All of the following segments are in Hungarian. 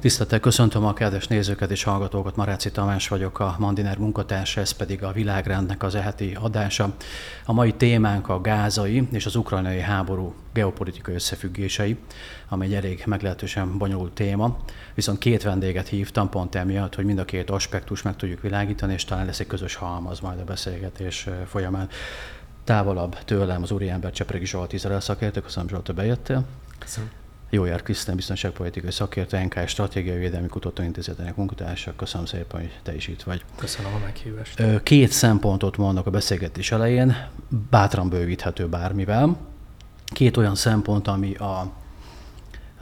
Tisztelettel köszöntöm a kedves nézőket és hallgatókat, Maráci Tamás vagyok, a Mandiner munkatársa, ez pedig a világrendnek az eheti adása. A mai témánk a gázai és az ukrajnai háború geopolitikai összefüggései, ami egy elég meglehetősen bonyolult téma. Viszont két vendéget hívtam pont emiatt, hogy mind a két aspektus meg tudjuk világítani, és talán lesz egy közös halmaz majd a beszélgetés folyamán. Távolabb tőlem az úriember Csepregi Zsolt Izrael szakértő, köszönöm Zsolt, hogy bejöttél. Köszönöm. Jójár Krisztán biztonságpolitikai szakértő, NK Stratégiai Védelmi Kutatóintézetének munkatársa. Köszönöm szépen, hogy te is itt vagy. Köszönöm a meghívást. Két szempontot mondok a beszélgetés elején, bátran bővíthető bármivel. Két olyan szempont, ami a,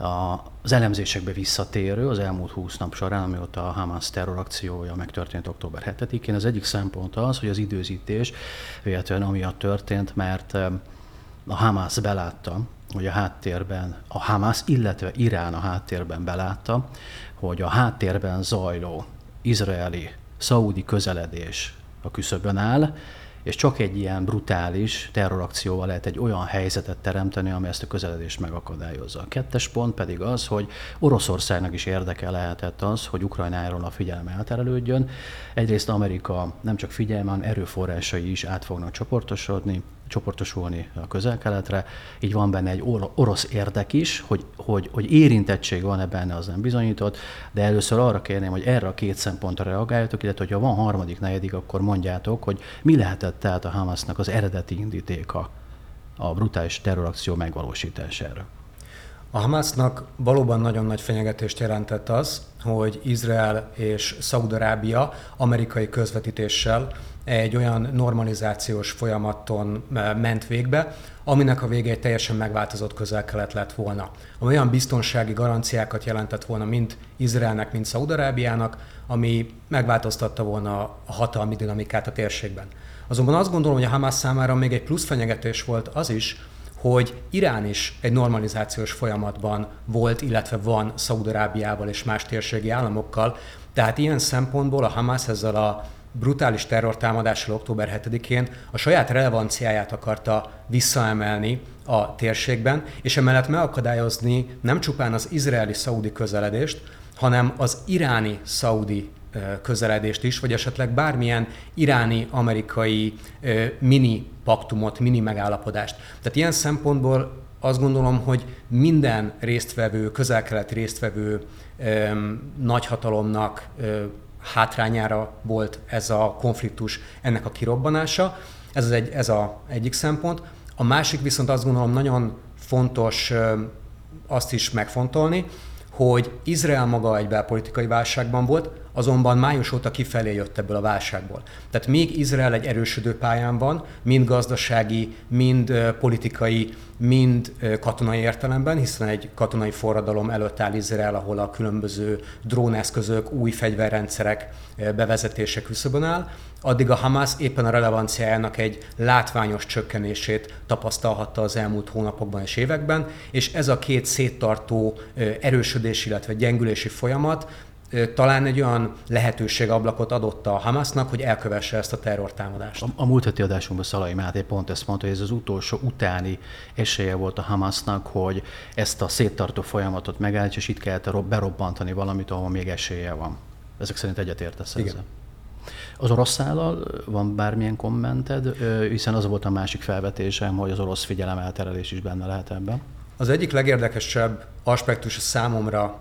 a, az elemzésekbe visszatérő az elmúlt 20 nap során, amióta a Hamas terrorakciója megtörtént október 7-én. Az egyik szempont az, hogy az időzítés véletlenül amiatt történt, mert a Hamas belátta, hogy a háttérben a Hamas, illetve Irán a háttérben belátta, hogy a háttérben zajló izraeli, szaudi közeledés a küszöbön áll, és csak egy ilyen brutális terrorakcióval lehet egy olyan helyzetet teremteni, ami ezt a közeledést megakadályozza. A kettes pont pedig az, hogy Oroszországnak is érdeke lehetett az, hogy Ukrajnáról a figyelme elterelődjön. Egyrészt Amerika nem csak figyelme, hanem erőforrásai is át fognak csoportosodni, csoportosulni a közel-keletre, így van benne egy orosz érdek is, hogy, hogy, hogy érintettség van-e benne, az nem bizonyított, de először arra kérném, hogy erre a két szempontra reagáljatok, illetve hogyha van harmadik, negyedik, akkor mondjátok, hogy mi lehetett tehát a Hamasnak az eredeti indítéka a brutális terrorakció megvalósítására. A Hamasnak valóban nagyon nagy fenyegetést jelentett az, hogy Izrael és Szaudarábia amerikai közvetítéssel egy olyan normalizációs folyamaton ment végbe, aminek a vége egy teljesen megváltozott közel-kelet lett volna. Olyan biztonsági garanciákat jelentett volna mind Izraelnek, mind Szaudarábiának, ami megváltoztatta volna a hatalmi dinamikát a térségben. Azonban azt gondolom, hogy a Hamas számára még egy plusz fenyegetés volt az is, hogy Irán is egy normalizációs folyamatban volt, illetve van Szaudarábiával és más térségi államokkal, tehát ilyen szempontból a Hamas ezzel a brutális terrortámadással október 7-én a saját relevanciáját akarta visszaemelni a térségben, és emellett megakadályozni nem csupán az izraeli-szaudi közeledést, hanem az iráni-szaudi közeledést is, vagy esetleg bármilyen iráni-amerikai mini paktumot, mini megállapodást. Tehát ilyen szempontból azt gondolom, hogy minden résztvevő, közel-keleti résztvevő nagyhatalomnak hátrányára volt ez a konfliktus, ennek a kirobbanása. Ez az egy, ez a egyik szempont. A másik viszont azt gondolom nagyon fontos azt is megfontolni, hogy Izrael maga egy belpolitikai válságban volt, azonban május óta kifelé jött ebből a válságból. Tehát még Izrael egy erősödő pályán van, mind gazdasági, mind politikai, mind katonai értelemben, hiszen egy katonai forradalom előtt áll Izrael, ahol a különböző dróneszközök, új fegyverrendszerek bevezetése küszöbön áll, addig a Hamas éppen a relevanciájának egy látványos csökkenését tapasztalhatta az elmúlt hónapokban és években, és ez a két széttartó erősödés, illetve gyengülési folyamat talán egy olyan lehetőségablakot adott a Hamasnak, hogy elkövesse ezt a terrortámadást. A, a múlt heti adásunkban Szalai Máté pont ezt mondta, hogy ez az utolsó utáni esélye volt a Hamasnak, hogy ezt a széttartó folyamatot megállítsa, és itt kellett berobbantani valamit, ahol még esélye van. Ezek szerint egyetértesz Igen. ezzel? Az orosz szállal van bármilyen kommented, hiszen az volt a másik felvetésem, hogy az orosz figyelemelterelés is benne lehet ebben. Az egyik legérdekesebb aspektus számomra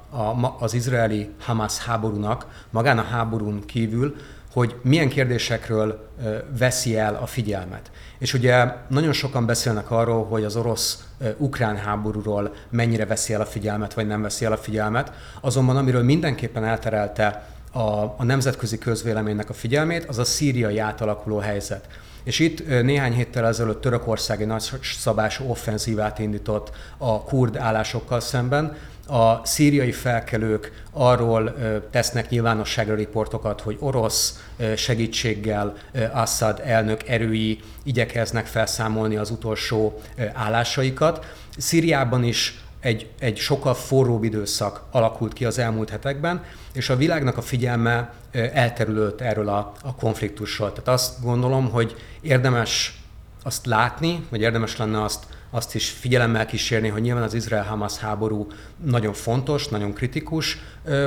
az izraeli Hamas háborúnak, magán a háborún kívül, hogy milyen kérdésekről veszi el a figyelmet. És ugye nagyon sokan beszélnek arról, hogy az orosz-ukrán háborúról mennyire veszi el a figyelmet, vagy nem veszi el a figyelmet, azonban amiről mindenképpen elterelte a, a nemzetközi közvéleménynek a figyelmét, az a szíriai átalakuló helyzet. És itt néhány héttel ezelőtt Törökország egy nagyszabású offenzívát indított a kurd állásokkal szemben. A szíriai felkelők arról tesznek nyilvánosságra riportokat, hogy orosz segítséggel Assad elnök erői igyekeznek felszámolni az utolsó állásaikat. Szíriában is egy, egy sokkal forróbb időszak alakult ki az elmúlt hetekben, és a világnak a figyelme elterülött erről a, a konfliktusról. Tehát azt gondolom, hogy érdemes azt látni, vagy érdemes lenne azt azt is figyelemmel kísérni, hogy nyilván az Izrael-Hamas háború nagyon fontos, nagyon kritikus,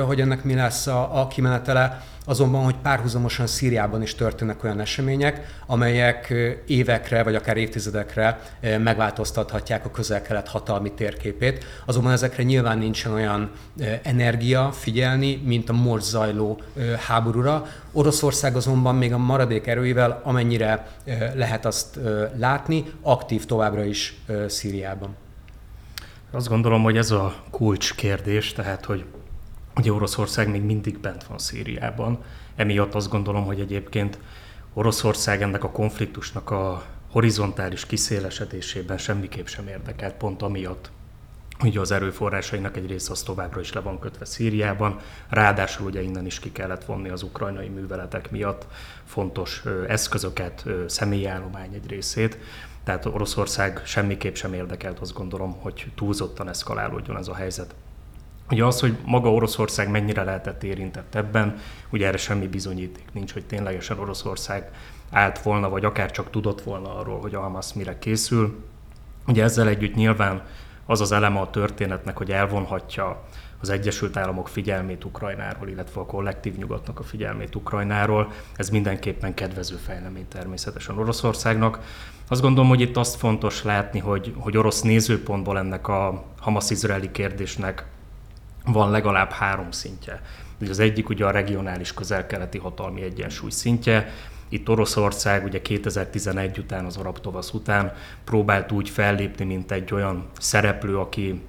hogy ennek mi lesz a, a kimenetele, azonban, hogy párhuzamosan Szíriában is történnek olyan események, amelyek évekre vagy akár évtizedekre megváltoztathatják a közel-kelet hatalmi térképét. Azonban ezekre nyilván nincsen olyan energia figyelni, mint a most zajló háborúra. Oroszország azonban még a maradék erőivel, amennyire lehet azt látni, aktív továbbra is Szíriában. Azt gondolom, hogy ez a kulcs kérdés, tehát hogy Ugye Oroszország még mindig bent van Szíriában. Emiatt azt gondolom, hogy egyébként Oroszország ennek a konfliktusnak a horizontális kiszélesedésében semmiképp sem érdekelt, pont amiatt, hogy az erőforrásainak egy része az továbbra is le van kötve Szíriában, ráadásul ugye innen is ki kellett vonni az ukrajnai műveletek miatt fontos eszközöket, személyállomány egy részét, tehát Oroszország semmiképp sem érdekelt, azt gondolom, hogy túlzottan eszkalálódjon ez a helyzet. Ugye az, hogy maga Oroszország mennyire lehetett érintett ebben, ugye erre semmi bizonyíték nincs, hogy ténylegesen Oroszország állt volna, vagy akár csak tudott volna arról, hogy a Hamas mire készül. Ugye ezzel együtt nyilván az az eleme a történetnek, hogy elvonhatja az Egyesült Államok figyelmét Ukrajnáról, illetve a kollektív nyugatnak a figyelmét Ukrajnáról. Ez mindenképpen kedvező fejlemény természetesen Oroszországnak. Azt gondolom, hogy itt azt fontos látni, hogy, hogy orosz nézőpontból ennek a Hamas-izraeli kérdésnek van legalább három szintje. Az egyik ugye a regionális közel-keleti hatalmi egyensúly szintje, itt Oroszország ugye 2011 után, az arab tavasz után próbált úgy fellépni, mint egy olyan szereplő, aki,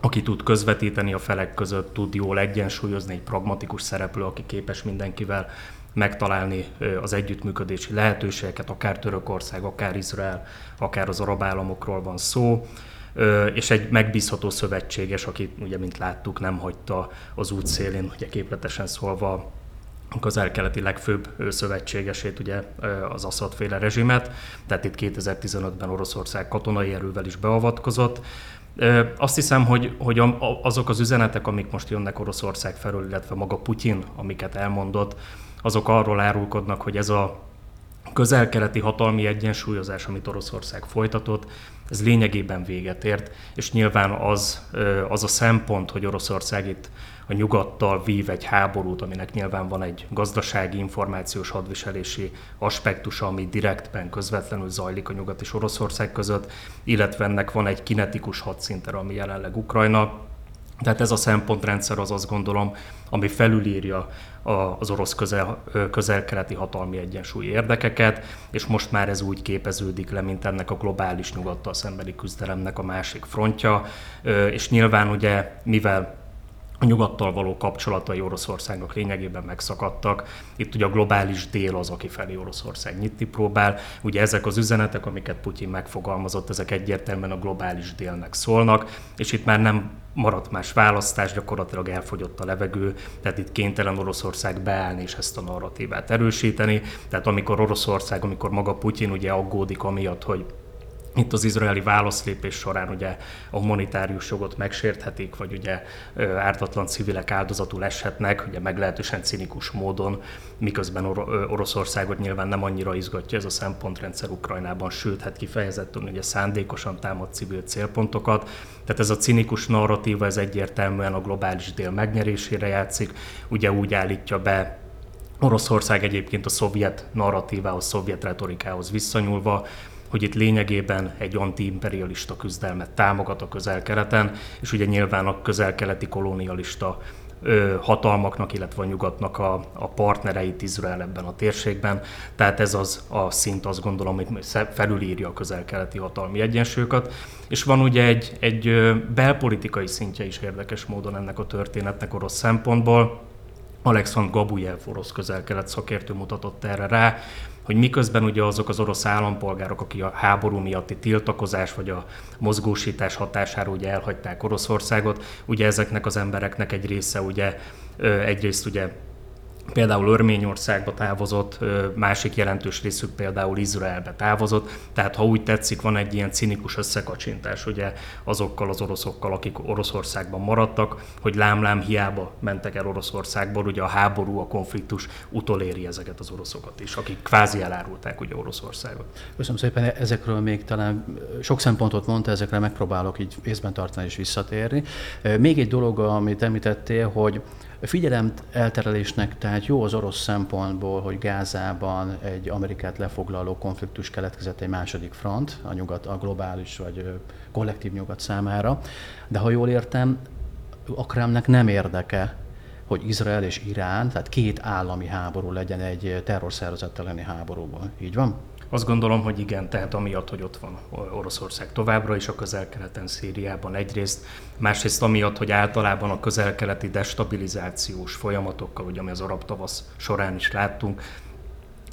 aki tud közvetíteni a felek között, tud jól egyensúlyozni, egy pragmatikus szereplő, aki képes mindenkivel megtalálni az együttműködési lehetőségeket, akár Törökország, akár Izrael, akár az arab államokról van szó és egy megbízható szövetséges, aki ugye, mint láttuk, nem hagyta az út szélén, ugye képletesen szólva a közel-keleti legfőbb szövetségesét, ugye az Assad féle rezsimet, tehát itt 2015-ben Oroszország katonai erővel is beavatkozott. Azt hiszem, hogy, hogy azok az üzenetek, amik most jönnek Oroszország felől, illetve maga Putyin, amiket elmondott, azok arról árulkodnak, hogy ez a közel-keleti hatalmi egyensúlyozás, amit Oroszország folytatott, ez lényegében véget ért, és nyilván az, az a szempont, hogy Oroszország itt a nyugattal vív egy háborút, aminek nyilván van egy gazdasági, információs hadviselési aspektusa, ami direktben, közvetlenül zajlik a nyugat és Oroszország között, illetve ennek van egy kinetikus hadszinter, ami jelenleg Ukrajna, tehát ez a szempontrendszer az azt gondolom, ami felülírja az orosz közel, közel-keleti hatalmi egyensúlyi érdekeket, és most már ez úgy képeződik le, mint ennek a globális nyugattal szembeni küzdelemnek a másik frontja, és nyilván ugye, mivel a nyugattal való kapcsolatai Oroszországnak lényegében megszakadtak. Itt ugye a globális dél az, aki felé Oroszország nyitni próbál. Ugye ezek az üzenetek, amiket Putyin megfogalmazott, ezek egyértelműen a globális délnek szólnak, és itt már nem maradt más választás, gyakorlatilag elfogyott a levegő, tehát itt kénytelen Oroszország beállni és ezt a narratívát erősíteni. Tehát amikor Oroszország, amikor maga Putyin ugye aggódik amiatt, hogy itt az izraeli válaszlépés során ugye a humanitárius jogot megsérthetik, vagy ugye ártatlan civilek áldozatul eshetnek, ugye meglehetősen cinikus módon, miközben Or- Oroszországot nyilván nem annyira izgatja ez a szempontrendszer Ukrajnában, sőt, hát kifejezetten ugye szándékosan támad civil célpontokat. Tehát ez a cinikus narratíva, ez egyértelműen a globális dél megnyerésére játszik, ugye úgy állítja be Oroszország egyébként a szovjet narratívához, szovjet retorikához visszanyúlva, hogy itt lényegében egy antiimperialista küzdelmet támogat a közel-keleten, és ugye nyilván a közel-keleti kolonialista hatalmaknak, illetve a nyugatnak a, a partnereit Izrael ebben a térségben. Tehát ez az a szint, azt gondolom, hogy felülírja a közel-keleti hatalmi egyensúlyokat. És van ugye egy, egy belpolitikai szintje is érdekes módon ennek a történetnek orosz szempontból. Alexandr Gabujev orosz közel-kelet szakértő mutatott erre rá, hogy miközben ugye azok az orosz állampolgárok, akik a háború miatti tiltakozás vagy a mozgósítás hatására ugye elhagyták Oroszországot, ugye ezeknek az embereknek egy része ugye egyrészt ugye például Örményországba távozott, másik jelentős részük például Izraelbe távozott, tehát ha úgy tetszik, van egy ilyen cinikus összekacsintás ugye azokkal az oroszokkal, akik Oroszországban maradtak, hogy lámlám hiába mentek el Oroszországból, ugye a háború, a konfliktus utoléri ezeket az oroszokat is, akik kvázi elárulták ugye Oroszországot. Köszönöm szépen, ezekről még talán sok szempontot mondta, ezekre megpróbálok így észben tartani és visszatérni. Még egy dolog, amit említettél, hogy Figyelem elterelésnek tehát jó az orosz szempontból, hogy Gázában egy Amerikát lefoglaló konfliktus keletkezett egy második front, a nyugat, a globális vagy kollektív nyugat számára, de ha jól értem, Akremnek nem érdeke, hogy Izrael és Irán, tehát két állami háború legyen egy terrorszervezet elleni háborúban. Így van? Azt gondolom, hogy igen, tehát amiatt, hogy ott van Oroszország továbbra is a közel-keleten, Szíriában egyrészt, másrészt amiatt, hogy általában a közel-keleti destabilizációs folyamatokkal, ugye ami az arab tavasz során is láttunk,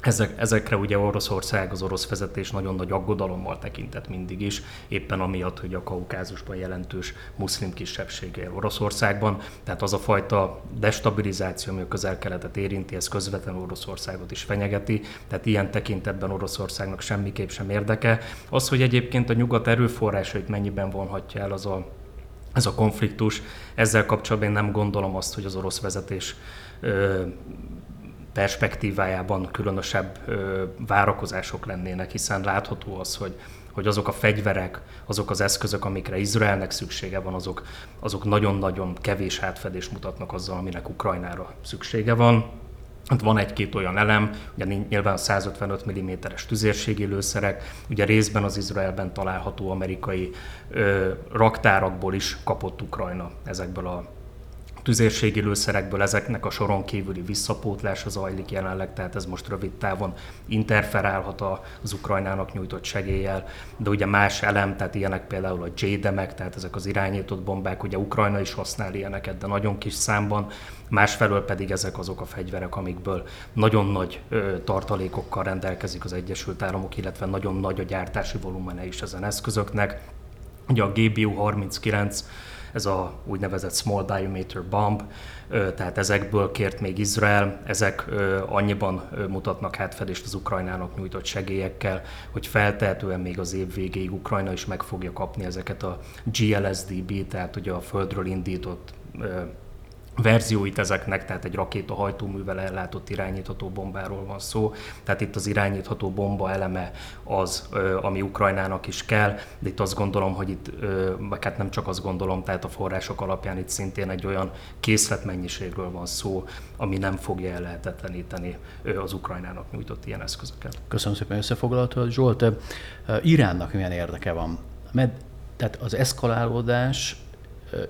ezek, ezekre ugye Oroszország, az orosz vezetés nagyon nagy aggodalommal tekintett mindig is, éppen amiatt, hogy a Kaukázusban jelentős muszlim kisebbsége Oroszországban, tehát az a fajta destabilizáció, ami a közel-keletet érinti, ez közvetlenül Oroszországot is fenyegeti, tehát ilyen tekintetben Oroszországnak semmiképp sem érdeke. Az, hogy egyébként a nyugat erőforrásait mennyiben vonhatja el az a ez a konfliktus. Ezzel kapcsolatban én nem gondolom azt, hogy az orosz vezetés perspektívájában különösebb ö, várakozások lennének, hiszen látható az, hogy hogy azok a fegyverek, azok az eszközök, amikre Izraelnek szüksége van, azok, azok nagyon-nagyon kevés átfedést mutatnak azzal, aminek Ukrajnára szüksége van. Hát van egy-két olyan elem, ugye nyilván 155 mm-es tüzérségi lőszerek, ugye részben az Izraelben található amerikai ö, raktárakból is kapott Ukrajna ezekből a tüzérségi lőszerekből ezeknek a soron kívüli visszapótlása zajlik jelenleg, tehát ez most rövid távon interferálhat az Ukrajnának nyújtott segéllyel, de ugye más elem, tehát ilyenek például a JDEM-ek, tehát ezek az irányított bombák, ugye Ukrajna is használ ilyeneket, de nagyon kis számban, másfelől pedig ezek azok a fegyverek, amikből nagyon nagy ö, tartalékokkal rendelkezik az Egyesült Államok, illetve nagyon nagy a gyártási volumene is ezen eszközöknek. Ugye a GBU 39 ez a úgynevezett small diameter bomb, tehát ezekből kért még Izrael, ezek annyiban mutatnak hátfedést az Ukrajnának nyújtott segélyekkel, hogy feltehetően még az év végéig Ukrajna is meg fogja kapni ezeket a GLSDB, tehát ugye a földről indított verzióit ezeknek, tehát egy rakéta hajtóművel ellátott irányítható bombáról van szó. Tehát itt az irányítható bomba eleme az, ami Ukrajnának is kell, de itt azt gondolom, hogy itt, vagy hát nem csak azt gondolom, tehát a források alapján itt szintén egy olyan készletmennyiségről van szó, ami nem fogja ellehetetleníteni az Ukrajnának nyújtott ilyen eszközöket. Köszönöm szépen összefoglaltad. Zsolt, Iránnak milyen érdeke van? Mert tehát az eszkalálódás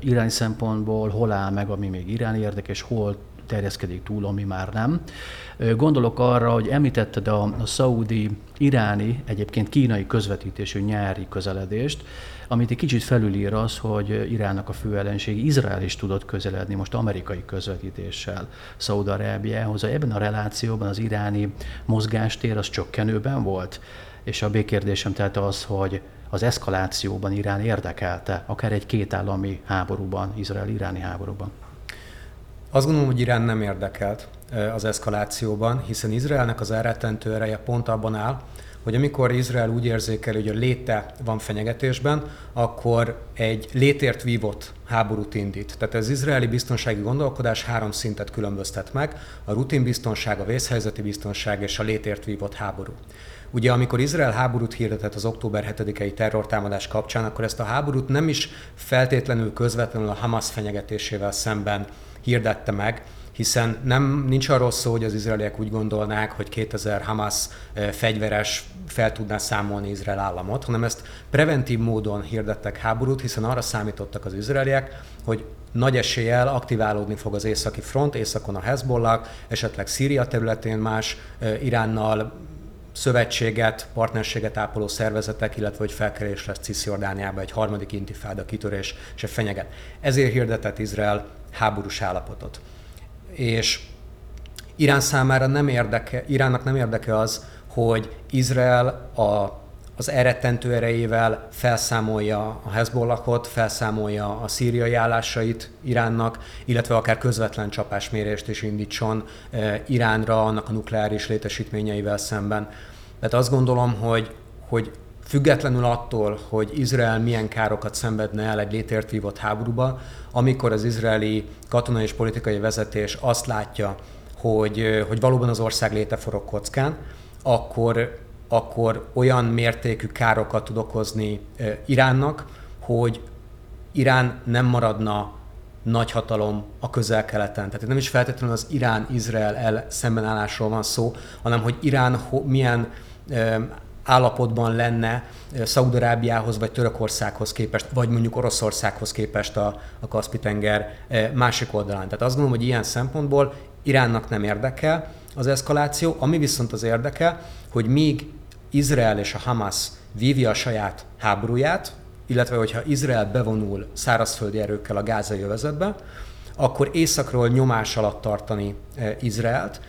irány szempontból hol áll meg, ami még iráni érdekes, hol terjeszkedik túl, ami már nem. Gondolok arra, hogy említetted a, a szaudi, iráni, egyébként kínai közvetítésű nyári közeledést, amit egy kicsit felülír az, hogy Iránnak a fő ellenség Izrael is tudott közeledni most amerikai közvetítéssel Szaúd-Arábiához. Ebben a relációban az iráni mozgástér az csökkenőben volt, és a békérdésem tehát az, hogy az eszkalációban Irán érdekelte, akár egy kétállami háborúban, Izrael-iráni háborúban? Azt gondolom, hogy Irán nem érdekelt az eszkalációban, hiszen Izraelnek az elrettentő ereje pont abban áll, hogy amikor Izrael úgy érzékel, hogy a léte van fenyegetésben, akkor egy létért vívott háborút indít. Tehát az izraeli biztonsági gondolkodás három szintet különböztet meg, a rutinbiztonság, a vészhelyzeti biztonság és a létért vívott háború. Ugye amikor Izrael háborút hirdetett az október 7-i terrortámadás kapcsán, akkor ezt a háborút nem is feltétlenül közvetlenül a Hamas fenyegetésével szemben hirdette meg, hiszen nem nincs arról szó, hogy az izraeliek úgy gondolnák, hogy 2000 Hamas fegyveres fel tudná számolni Izrael államot, hanem ezt preventív módon hirdettek háborút, hiszen arra számítottak az izraeliek, hogy nagy eséllyel aktiválódni fog az északi front, északon a Hezbollah, esetleg Szíria területén más Iránnal szövetséget, partnerséget ápoló szervezetek, illetve hogy felkerés lesz Cisziordániába egy harmadik intifáda kitörés és fenyeget. Ezért hirdetett Izrael háborús állapotot. És Irán számára nem érdeke, Iránnak nem érdeke az, hogy Izrael a, az elrettentő erejével felszámolja a Hezbollahot, felszámolja a szíriai állásait Iránnak, illetve akár közvetlen csapásmérést is indítson Iránra, annak a nukleáris létesítményeivel szemben. Tehát azt gondolom, hogy, hogy függetlenül attól, hogy Izrael milyen károkat szenvedne el egy létért vívott háborúba, amikor az izraeli katonai és politikai vezetés azt látja, hogy, hogy valóban az ország léte forog kockán, akkor, akkor olyan mértékű károkat tud okozni Iránnak, hogy Irán nem maradna nagy hatalom a közel-keleten. Tehát nem is feltétlenül az Irán-Izrael el szembenállásról van szó, hanem hogy Irán milyen állapotban lenne Szaudarábiához vagy Törökországhoz képest, vagy mondjuk Oroszországhoz képest a, a Kaspi-tenger másik oldalán. Tehát azt gondolom, hogy ilyen szempontból Iránnak nem érdekel az eszkaláció, ami viszont az érdeke, hogy míg Izrael és a Hamas vívja a saját háborúját, illetve hogyha Izrael bevonul szárazföldi erőkkel a gázai övezetbe, akkor északról nyomás alatt tartani Izraelt,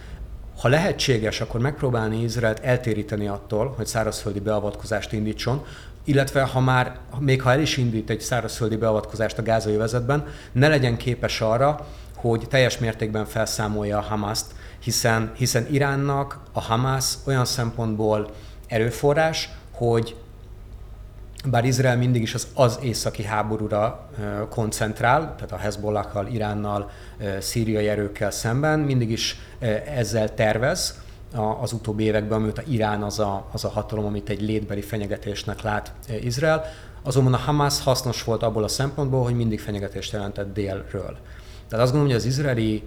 ha lehetséges, akkor megpróbálni Izraelt eltéríteni attól, hogy szárazföldi beavatkozást indítson, illetve ha már, még ha el is indít egy szárazföldi beavatkozást a gázai vezetben, ne legyen képes arra, hogy teljes mértékben felszámolja a Hamaszt, hiszen, hiszen Iránnak a Hamas olyan szempontból erőforrás, hogy bár Izrael mindig is az, az északi háborúra koncentrál, tehát a Hezbollakkal, Iránnal, szíriai erőkkel szemben, mindig is ezzel tervez az utóbbi években, amióta Irán az a, az a hatalom, amit egy létbeli fenyegetésnek lát Izrael. Azonban a Hamas hasznos volt abból a szempontból, hogy mindig fenyegetést jelentett délről. Tehát azt gondolom, hogy az izraeli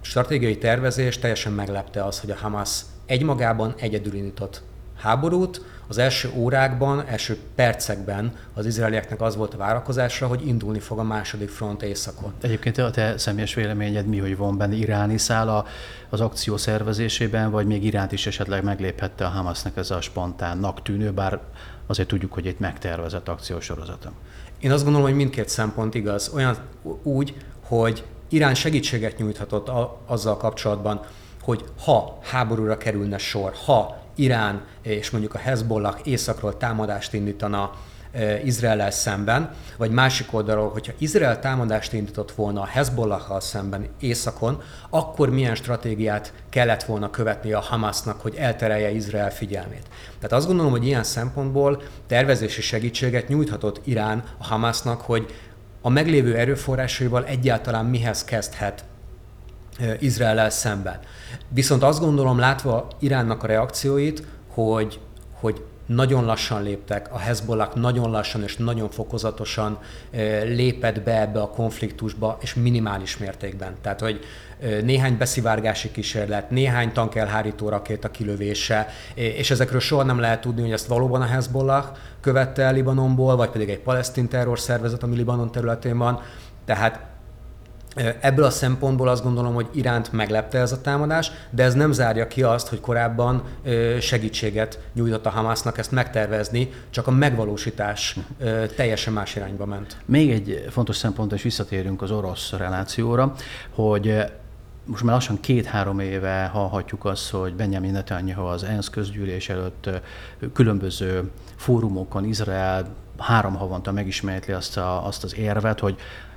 stratégiai tervezés teljesen meglepte az, hogy a Hamas egymagában egyedül indított háborút, az első órákban, első percekben az izraelieknek az volt a várakozása, hogy indulni fog a második front északon. Egyébként a te személyes véleményed mi, hogy van benne iráni szál az akció szervezésében, vagy még Iránt is esetleg megléphette a Hamasnak ez a spontánnak tűnő, bár azért tudjuk, hogy egy megtervezett akciósorozata. Én azt gondolom, hogy mindkét szempont igaz. Olyan úgy, hogy Irán segítséget nyújthatott a, azzal kapcsolatban, hogy ha háborúra kerülne sor, ha Irán és mondjuk a Hezbollah északról támadást indítana e, Izrael szemben, vagy másik oldalról, hogyha Izrael támadást indított volna a Hezbollahal szemben északon, akkor milyen stratégiát kellett volna követni a Hamasnak, hogy elterelje Izrael figyelmét. Tehát azt gondolom, hogy ilyen szempontból tervezési segítséget nyújthatott Irán a Hamasnak, hogy a meglévő erőforrásaival egyáltalán mihez kezdhet Izrael szemben. Viszont azt gondolom, látva Iránnak a reakcióit, hogy, hogy nagyon lassan léptek, a Hezbollah nagyon lassan és nagyon fokozatosan lépett be ebbe a konfliktusba, és minimális mértékben. Tehát, hogy néhány beszivárgási kísérlet, néhány tankelhárító rakéta kilövése, és ezekről soha nem lehet tudni, hogy ezt valóban a Hezbollah követte el Libanonból, vagy pedig egy palesztin terrorszervezet, ami Libanon területén van. Tehát Ebből a szempontból azt gondolom, hogy Iránt meglepte ez a támadás, de ez nem zárja ki azt, hogy korábban segítséget nyújtott a Hamasnak ezt megtervezni, csak a megvalósítás teljesen más irányba ment. Még egy fontos szempont, és visszatérünk az orosz relációra, hogy most már lassan két-három éve hallhatjuk azt, hogy Benjamin Netanyahu az ENSZ közgyűlés előtt különböző fórumokon Izrael három havonta megismétli azt, a, azt az érvet, hogy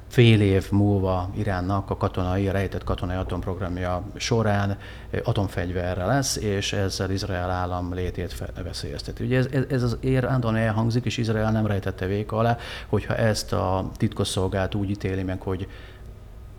fél év múlva Iránnak a katonai, a rejtett katonai atomprogramja során atomfegyverre lesz, és ezzel Izrael állam létét veszélyezteti. Ugye ez, ez, ez az ér állandóan elhangzik, és Izrael nem rejtette vék alá, hogyha ezt a titkosszolgált úgy ítéli meg, hogy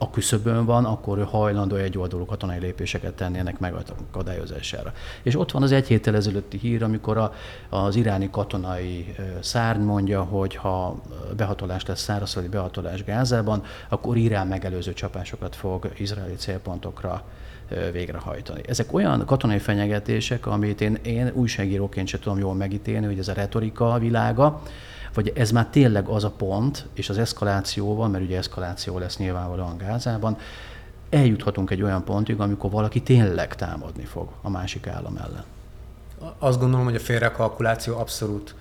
a küszöbön van, akkor ő hajlandó egy oldalú katonai lépéseket tennének megakadályozására. És ott van az egy héttel ezelőtti hír, amikor a, az iráni katonai szárny mondja, hogy ha behatolás lesz szárazföldi behatolás Gázában, akkor Irán megelőző csapásokat fog izraeli célpontokra végrehajtani. Ezek olyan katonai fenyegetések, amit én, én újságíróként sem tudom jól megítélni, hogy ez a retorika világa, vagy ez már tényleg az a pont, és az eszkalációval, mert ugye eszkaláció lesz nyilvánvalóan Gázában, eljuthatunk egy olyan pontig, amikor valaki tényleg támadni fog a másik állam ellen. Azt gondolom, hogy a félrekalkuláció abszolút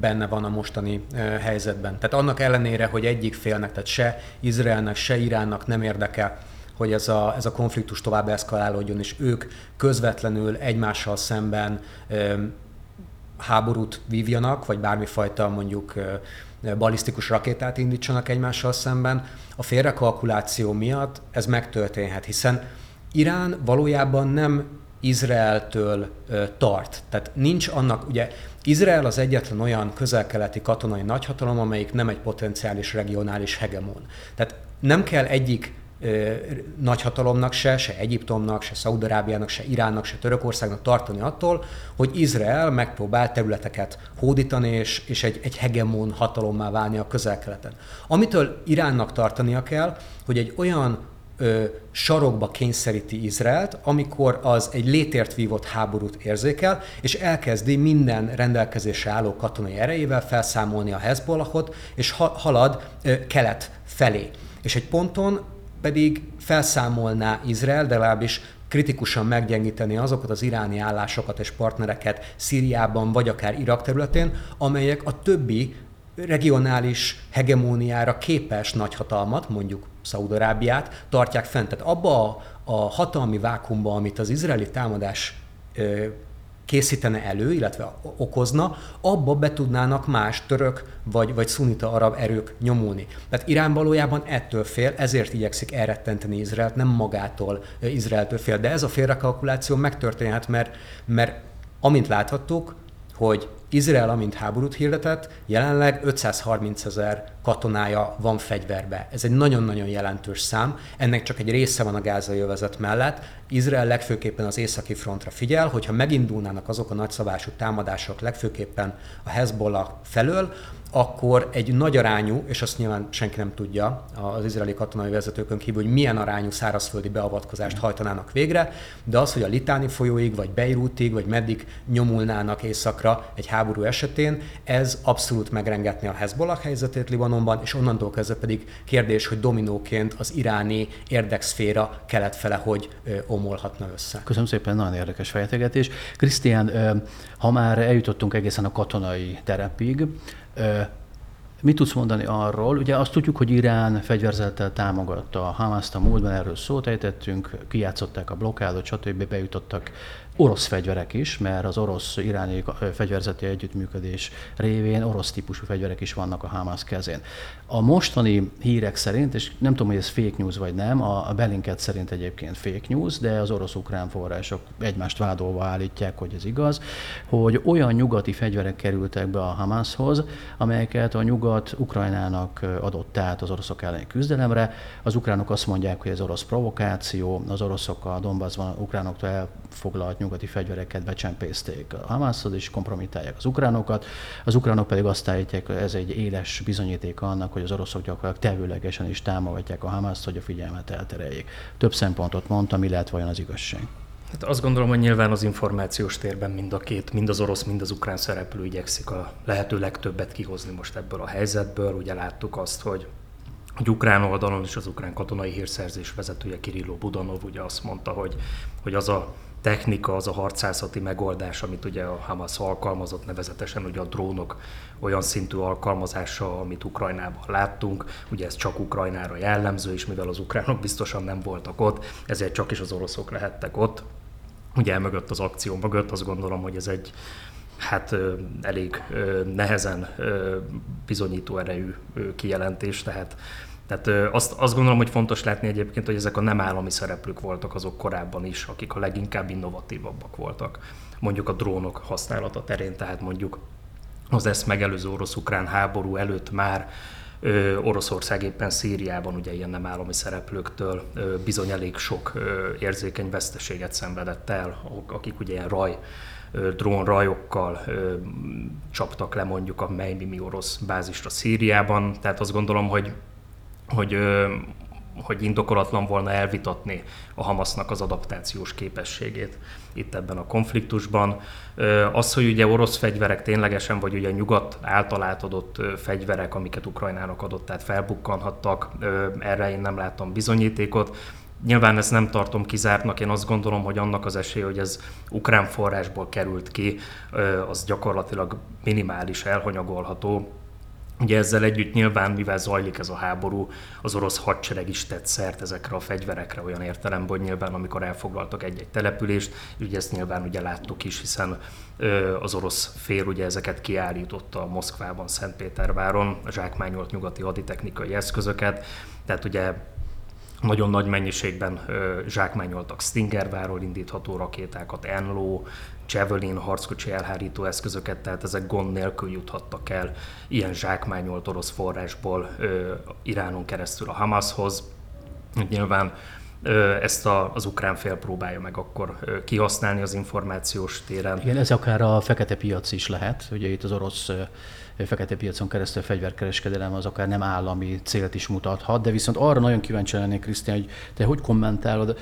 benne van a mostani helyzetben. Tehát annak ellenére, hogy egyik félnek, tehát se Izraelnek, se Iránnak nem érdekel, hogy ez a, ez a konfliktus tovább eszkalálódjon, és ők közvetlenül egymással szemben háborút vívjanak, vagy bármifajta mondjuk balisztikus rakétát indítsanak egymással szemben, a félrekalkuláció miatt ez megtörténhet, hiszen Irán valójában nem Izraeltől tart. Tehát nincs annak, ugye Izrael az egyetlen olyan közel-keleti katonai nagyhatalom, amelyik nem egy potenciális regionális hegemon. Tehát nem kell egyik nagyhatalomnak se, se Egyiptomnak, se Szaudarábiának, se Iránnak, se Törökországnak tartani attól, hogy Izrael megpróbál területeket hódítani és, és egy, egy hegemon hatalommá válni a közel-keleten. Amitől Iránnak tartania kell, hogy egy olyan ö, sarokba kényszeríti Izraelt, amikor az egy létért vívott háborút érzékel, és elkezdi minden rendelkezésre álló katonai erejével felszámolni a Hezbollahot, és ha, halad ö, kelet felé. És egy ponton pedig felszámolná Izrael, de legalábbis kritikusan meggyengíteni azokat az iráni állásokat és partnereket Szíriában vagy akár Irak területén, amelyek a többi regionális hegemóniára képes nagyhatalmat, mondjuk Szaudarábiát tartják fent. Tehát abba a, a hatalmi vákumba, amit az izraeli támadás készítene elő, illetve okozna, abba be tudnának más török vagy, vagy szunita arab erők nyomulni. Tehát Irán valójában ettől fél, ezért igyekszik elrettenteni Izraelt, nem magától Izraeltől fél. De ez a félrekalkuláció megtörténhet, mert, mert amint láthattuk, hogy Izrael, amint háborút hirdetett, jelenleg 530 ezer katonája van fegyverbe. Ez egy nagyon-nagyon jelentős szám. Ennek csak egy része van a gázai övezet mellett. Izrael legfőképpen az északi frontra figyel, hogyha megindulnának azok a nagyszabású támadások legfőképpen a Hezbollah felől, akkor egy nagy arányú, és azt nyilván senki nem tudja az izraeli katonai vezetőkön kívül, hogy milyen arányú szárazföldi beavatkozást hajtanának végre, de az, hogy a Litáni folyóig, vagy Beirutig, vagy meddig nyomulnának északra egy háború esetén, ez abszolút megrengetné a Hezbollah helyzetét Libanonban, és onnantól kezdve pedig kérdés, hogy dominóként az iráni érdekszféra kelet fele hogy omolhatna össze. Köszönöm szépen, nagyon érdekes fejtegetés. Krisztián, ha már eljutottunk egészen a katonai terepig, Mit tudsz mondani arról? Ugye azt tudjuk, hogy Irán fegyverzettel támogatta a Hamaszt a múltban, erről szót ejtettünk, kijátszották a blokkádot, stb. bejutottak orosz fegyverek is, mert az orosz-iráni fegyverzeti együttműködés révén orosz típusú fegyverek is vannak a Hamas kezén. A mostani hírek szerint, és nem tudom, hogy ez fake news vagy nem, a Belinket szerint egyébként fake news, de az orosz-ukrán források egymást vádolva állítják, hogy ez igaz, hogy olyan nyugati fegyverek kerültek be a Hamashoz, amelyeket a nyugat Ukrajnának adott át az oroszok elleni küzdelemre. Az ukránok azt mondják, hogy ez orosz provokáció, az oroszok a Donbassban ukránoktól elfoglalt nyugati fegyvereket becsempészték a Hamashoz, és kompromittálják az ukránokat. Az ukránok pedig azt állítják, hogy ez egy éles bizonyíték annak, hogy az oroszok gyakorlatilag tevőlegesen is támogatják a Hamaszt, hogy a figyelmet eltereljék. Több szempontot mondtam, mi lehet vajon az igazság. Hát azt gondolom, hogy nyilván az információs térben mind a két, mind az orosz, mind az ukrán szereplő igyekszik a lehető legtöbbet kihozni most ebből a helyzetből. Ugye láttuk azt, hogy hogy ukrán oldalon is az ukrán katonai hírszerzés vezetője Kirilló Budanov ugye azt mondta, hogy, hogy az a technika, az a harcászati megoldás, amit ugye a Hamas alkalmazott, nevezetesen ugye a drónok olyan szintű alkalmazása, amit Ukrajnában láttunk, ugye ez csak Ukrajnára jellemző, és mivel az ukránok biztosan nem voltak ott, ezért csak is az oroszok lehettek ott. Ugye mögött az akció mögött azt gondolom, hogy ez egy hát elég nehezen bizonyító erejű kijelentés, tehát tehát azt, azt gondolom, hogy fontos látni egyébként, hogy ezek a nem állami szereplők voltak azok korábban is, akik a leginkább innovatívabbak voltak. Mondjuk a drónok használata terén, tehát mondjuk az ezt megelőző orosz-ukrán háború előtt már ö, Oroszország éppen Szíriában ugye ilyen nem állami szereplőktől ö, bizony elég sok ö, érzékeny veszteséget szenvedett el, akik ugye ilyen raj drónrajokkal ö, csaptak le mondjuk a Mejmimi orosz bázisra Szíriában. Tehát azt gondolom, hogy hogy, hogy indokolatlan volna elvitatni a Hamasnak az adaptációs képességét itt ebben a konfliktusban. Az, hogy ugye orosz fegyverek ténylegesen, vagy ugye nyugat által átadott fegyverek, amiket Ukrajnának adott, tehát felbukkanhattak, erre én nem látom bizonyítékot. Nyilván ezt nem tartom kizártnak, én azt gondolom, hogy annak az esélye, hogy ez ukrán forrásból került ki, az gyakorlatilag minimális, elhanyagolható Ugye ezzel együtt nyilván, mivel zajlik ez a háború, az orosz hadsereg is tett szert ezekre a fegyverekre olyan értelemben, hogy nyilván amikor elfoglaltak egy-egy települést, ugye ezt nyilván ugye láttuk is, hiszen az orosz fél ugye ezeket kiállította Moszkvában, Szentpéterváron, zsákmányolt nyugati haditechnikai eszközöket, tehát ugye nagyon nagy mennyiségben zsákmányoltak Stingerváról indítható rakétákat, Enló, Javelin harckocsi elhárító eszközöket, tehát ezek gond nélkül juthattak el ilyen zsákmányolt orosz forrásból ö, Iránon keresztül a Hamashoz. Nyilván ezt a, az ukrán fél próbálja meg akkor kihasználni az információs téren. Igen, ez akár a fekete piac is lehet, ugye itt az orosz fekete piacon keresztül fegyverkereskedelem az akár nem állami célt is mutathat, de viszont arra nagyon kíváncsi lennék, Krisztián, hogy te hogy kommentálod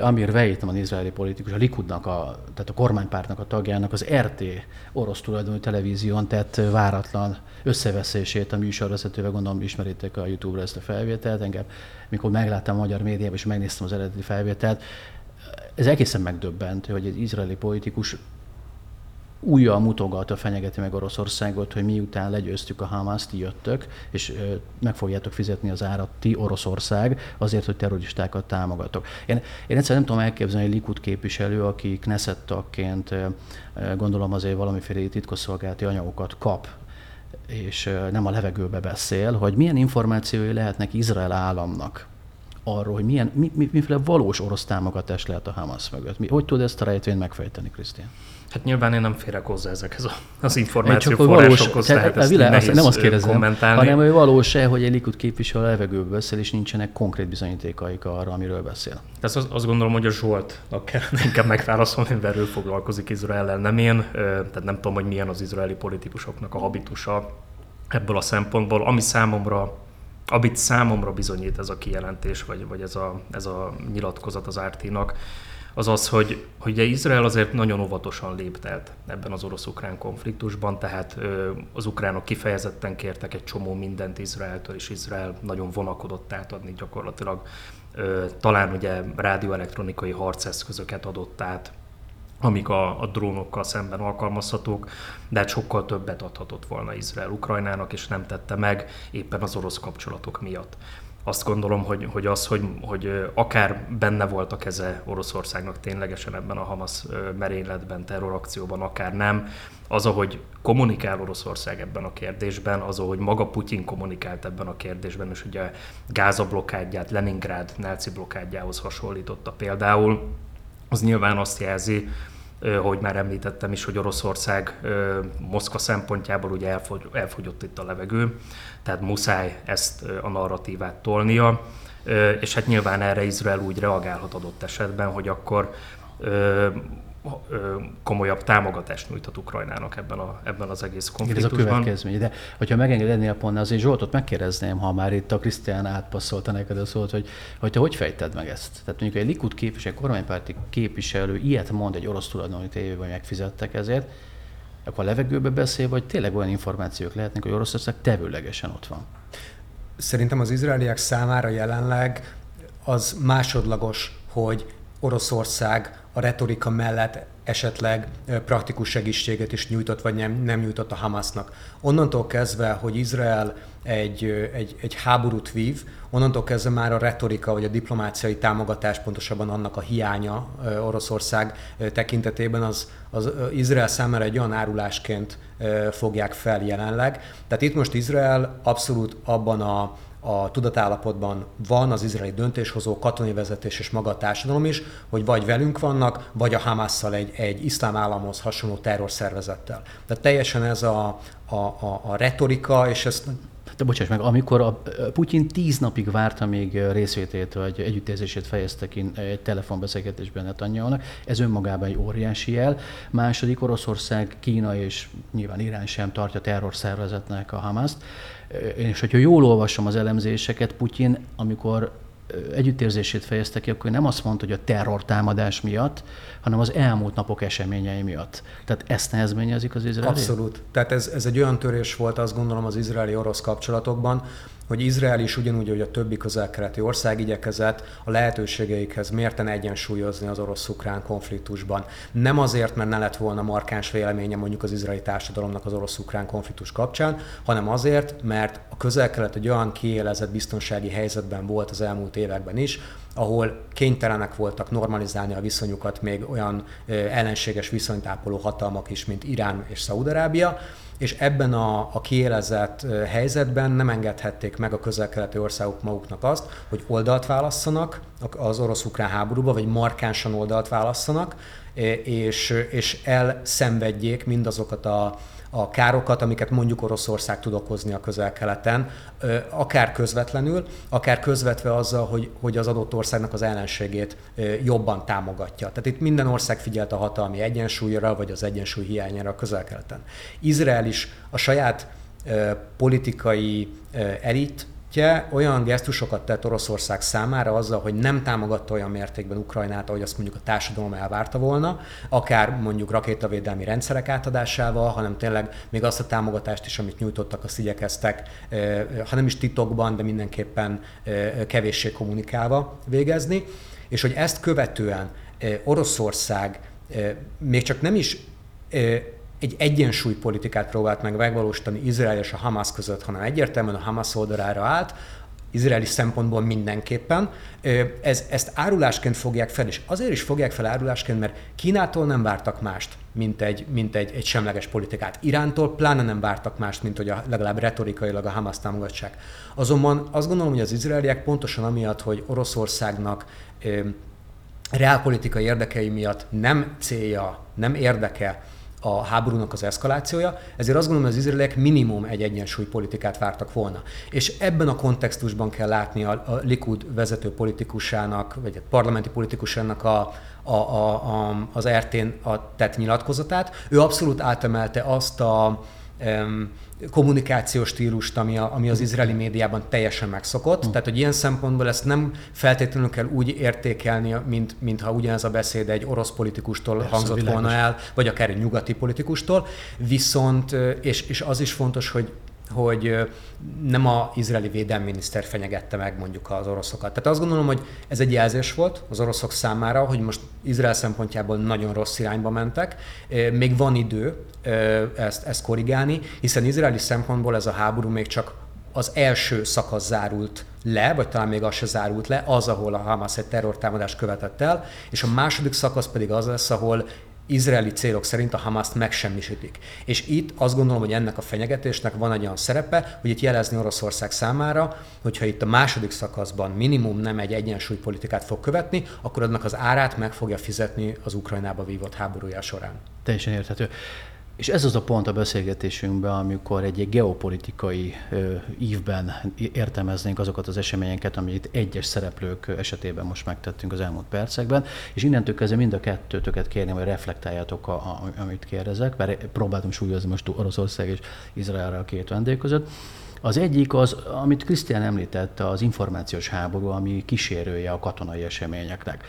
Amir Veitman, izraeli politikus, a Likudnak, a, tehát a kormánypártnak a tagjának az RT orosz tulajdonú televízión tett váratlan összeveszését a műsorvezetővel, gondolom ismeritek a YouTube-ra ezt a felvételt, engem, mikor megláttam a magyar médiában és megnéztem az eredeti felvételt, ez egészen megdöbbent, hogy egy izraeli politikus újjal mutogat a fenyegeti meg Oroszországot, hogy miután legyőztük a Hamas, ti jöttök, és meg fogjátok fizetni az árat ti Oroszország azért, hogy terroristákat támogatok. Én, én egyszerűen nem tudom elképzelni egy Likud képviselő, aki Knesset tagként gondolom azért valamiféle titkosszolgálati anyagokat kap és nem a levegőbe beszél, hogy milyen információi lehetnek Izrael államnak arról, hogy milyen, mi, mi, miféle valós orosz támogatás lehet a Hamas mögött. Mi, hogy tud ezt a rejtvényt megfejteni, Krisztián? Hát nyilván én nem férek hozzá ezekhez az információforrásokhoz, tehát ezt világ, nehéz nem azt kérdezem, kommentálni. hanem hogy valós-e, hogy egy Likud képviselő a levegőbe beszél, és nincsenek konkrét bizonyítékaik arra, amiről beszél. Tehát azt, azt gondolom, hogy a Zsoltnak kell inkább megválaszolni, mert ő foglalkozik Izrael nem én, tehát nem tudom, hogy milyen az izraeli politikusoknak a habitusa ebből a szempontból, ami számomra amit számomra bizonyít ez a kijelentés, vagy, vagy ez, a, ez a nyilatkozat az RT-nak, az az, hogy, hogy Izrael azért nagyon óvatosan léptelt ebben az orosz-ukrán konfliktusban, tehát az ukránok kifejezetten kértek egy csomó mindent Izraeltől, és Izrael nagyon vonakodott átadni gyakorlatilag. Talán ugye rádióelektronikai harceszközöket adott át, amik a, a drónokkal szemben alkalmazhatók, de hát sokkal többet adhatott volna Izrael Ukrajnának, és nem tette meg éppen az orosz kapcsolatok miatt. Azt gondolom, hogy, hogy az, hogy, hogy akár benne volt a keze Oroszországnak ténylegesen ebben a Hamas merényletben, terrorakcióban, akár nem, az, ahogy kommunikál Oroszország ebben a kérdésben, az, ahogy maga Putyin kommunikált ebben a kérdésben, és ugye Gáza blokkádját Leningrád náci blokkádjához hasonlította például, az nyilván azt jelzi, hogy már említettem is, hogy Oroszország Moszkva szempontjából ugye elfogyott itt a levegő, tehát muszáj ezt a narratívát tolnia, és hát nyilván erre Izrael úgy reagálhat adott esetben, hogy akkor komolyabb támogatást nyújthat Ukrajnának ebben, a, ebben az egész konfliktusban. Ez a következmény. De hogyha megengednél pont, azért Zsoltot megkérdezném, ha már itt a Krisztián átpasszolta neked a szót, hogy, hogy te hogy fejted meg ezt? Tehát mondjuk egy Likud képviselő, kormánypárti képviselő ilyet mond egy orosz tulajdoni tévében, megfizettek ezért, akkor a levegőbe beszél, vagy tényleg olyan információk lehetnek, hogy Oroszország tevőlegesen ott van? Szerintem az izraeliek számára jelenleg az másodlagos, hogy Oroszország a retorika mellett esetleg praktikus segítséget is nyújtott, vagy nem, nem nyújtott a Hamasnak. Onnantól kezdve, hogy Izrael egy, egy, egy háborút vív, onnantól kezdve már a retorika vagy a diplomáciai támogatás, pontosabban annak a hiánya Oroszország tekintetében az, az Izrael számára egy olyan árulásként fogják fel jelenleg. Tehát itt most Izrael abszolút abban a a tudatállapotban van az izraeli döntéshozó, katonai vezetés és maga a társadalom is, hogy vagy velünk vannak, vagy a Hamasszal egy, egy iszlám államhoz hasonló terrorszervezettel. Tehát teljesen ez a, a, a, a retorika, és ezt de bocsáss meg, amikor a Putyin tíz napig várta még részvétét, vagy együttérzését fejezte ki egy telefonbeszélgetésben Netanyahu-nak, ez önmagában egy óriási jel. Második, Oroszország, Kína és nyilván Irán sem tartja terrorszervezetnek a Hamaszt. És hogyha jól olvasom az elemzéseket, Putyin, amikor együttérzését fejezte ki, akkor nem azt mondta, hogy a terrortámadás miatt, hanem az elmúlt napok eseményei miatt. Tehát ezt nehezményezik az izraeli? Abszolút. Tehát ez, ez egy olyan törés volt, azt gondolom, az izraeli-orosz kapcsolatokban, hogy Izrael is ugyanúgy, hogy a többi közel-keleti ország igyekezett a lehetőségeikhez mérten egyensúlyozni az orosz-ukrán konfliktusban. Nem azért, mert ne lett volna markáns véleménye mondjuk az izraeli társadalomnak az orosz-ukrán konfliktus kapcsán, hanem azért, mert a közel-kelet egy olyan kiélezett biztonsági helyzetben volt az elmúlt években is, ahol kénytelenek voltak normalizálni a viszonyukat még olyan ellenséges viszonytápoló hatalmak is, mint Irán és Szaudarábia, és ebben a, a kiélezett helyzetben nem engedhették meg a közel-keleti országok maguknak azt, hogy oldalt válasszanak az orosz-ukrán háborúba, vagy markánsan oldalt válasszanak, és, és elszenvedjék mindazokat a a károkat, amiket mondjuk Oroszország tud okozni a közel-keleten, akár közvetlenül, akár közvetve azzal, hogy, hogy az adott országnak az ellenségét jobban támogatja. Tehát itt minden ország figyelt a hatalmi egyensúlyra, vagy az egyensúly hiányára a közel-keleten. Izrael is a saját politikai elit Tje olyan gesztusokat tett Oroszország számára azzal, hogy nem támogatta olyan mértékben Ukrajnát, ahogy azt mondjuk a társadalom elvárta volna, akár mondjuk rakétavédelmi rendszerek átadásával, hanem tényleg még azt a támogatást is, amit nyújtottak, azt igyekeztek, ha nem is titokban, de mindenképpen kevéssé kommunikálva végezni, és hogy ezt követően Oroszország még csak nem is egy egyensúlypolitikát próbált meg megvalósítani Izrael és a Hamas között, hanem egyértelműen a Hamas oldalára állt, izraeli szempontból mindenképpen. Ez, ezt árulásként fogják fel, és azért is fogják fel árulásként, mert Kínától nem vártak mást, mint egy, mint egy, egy semleges politikát. Irántól pláne nem vártak mást, mint hogy a, legalább retorikailag a Hamas támogatsák. Azonban azt gondolom, hogy az izraeliek pontosan amiatt, hogy Oroszországnak reálpolitikai érdekei miatt nem célja, nem érdeke a háborúnak az eszkalációja, ezért azt gondolom, hogy az izraeliek minimum egy egyensúlypolitikát vártak volna. És ebben a kontextusban kell látni a, a Likud vezető politikusának, vagy a parlamenti politikusának a, a, a, a, az RT-n a tett nyilatkozatát. Ő abszolút átemelte azt a kommunikációs stílust, ami, a, ami az izraeli médiában teljesen megszokott. Mm. Tehát, hogy ilyen szempontból ezt nem feltétlenül kell úgy értékelni, mint, mintha ugyanez a beszéd egy orosz politikustól Persze, hangzott világos. volna el, vagy akár egy nyugati politikustól. Viszont, és, és az is fontos, hogy hogy nem a izraeli védelminiszter fenyegette meg mondjuk az oroszokat. Tehát azt gondolom, hogy ez egy jelzés volt az oroszok számára, hogy most Izrael szempontjából nagyon rossz irányba mentek. Még van idő ezt, ezt korrigálni, hiszen izraeli szempontból ez a háború még csak az első szakasz zárult le, vagy talán még az se zárult le, az, ahol a Hamas egy terrortámadást követett el, és a második szakasz pedig az lesz, ahol izraeli célok szerint a Hamaszt megsemmisítik. És itt azt gondolom, hogy ennek a fenyegetésnek van egy olyan szerepe, hogy itt jelezni Oroszország számára, hogyha itt a második szakaszban minimum nem egy egyensúlypolitikát fog követni, akkor annak az árát meg fogja fizetni az Ukrajnába vívott háborúja során. Teljesen érthető. És ez az a pont a beszélgetésünkben, amikor egy, geopolitikai ö, ívben értelmeznénk azokat az eseményeket, amit egyes szereplők esetében most megtettünk az elmúlt percekben, és innentől kezdve mind a kettőtöket kérném, hogy reflektáljátok, a, a, amit kérdezek, mert próbáltam súlyozni most Oroszország és Izraelre a két vendég között. Az egyik az, amit Krisztián említette, az információs háború, ami kísérője a katonai eseményeknek.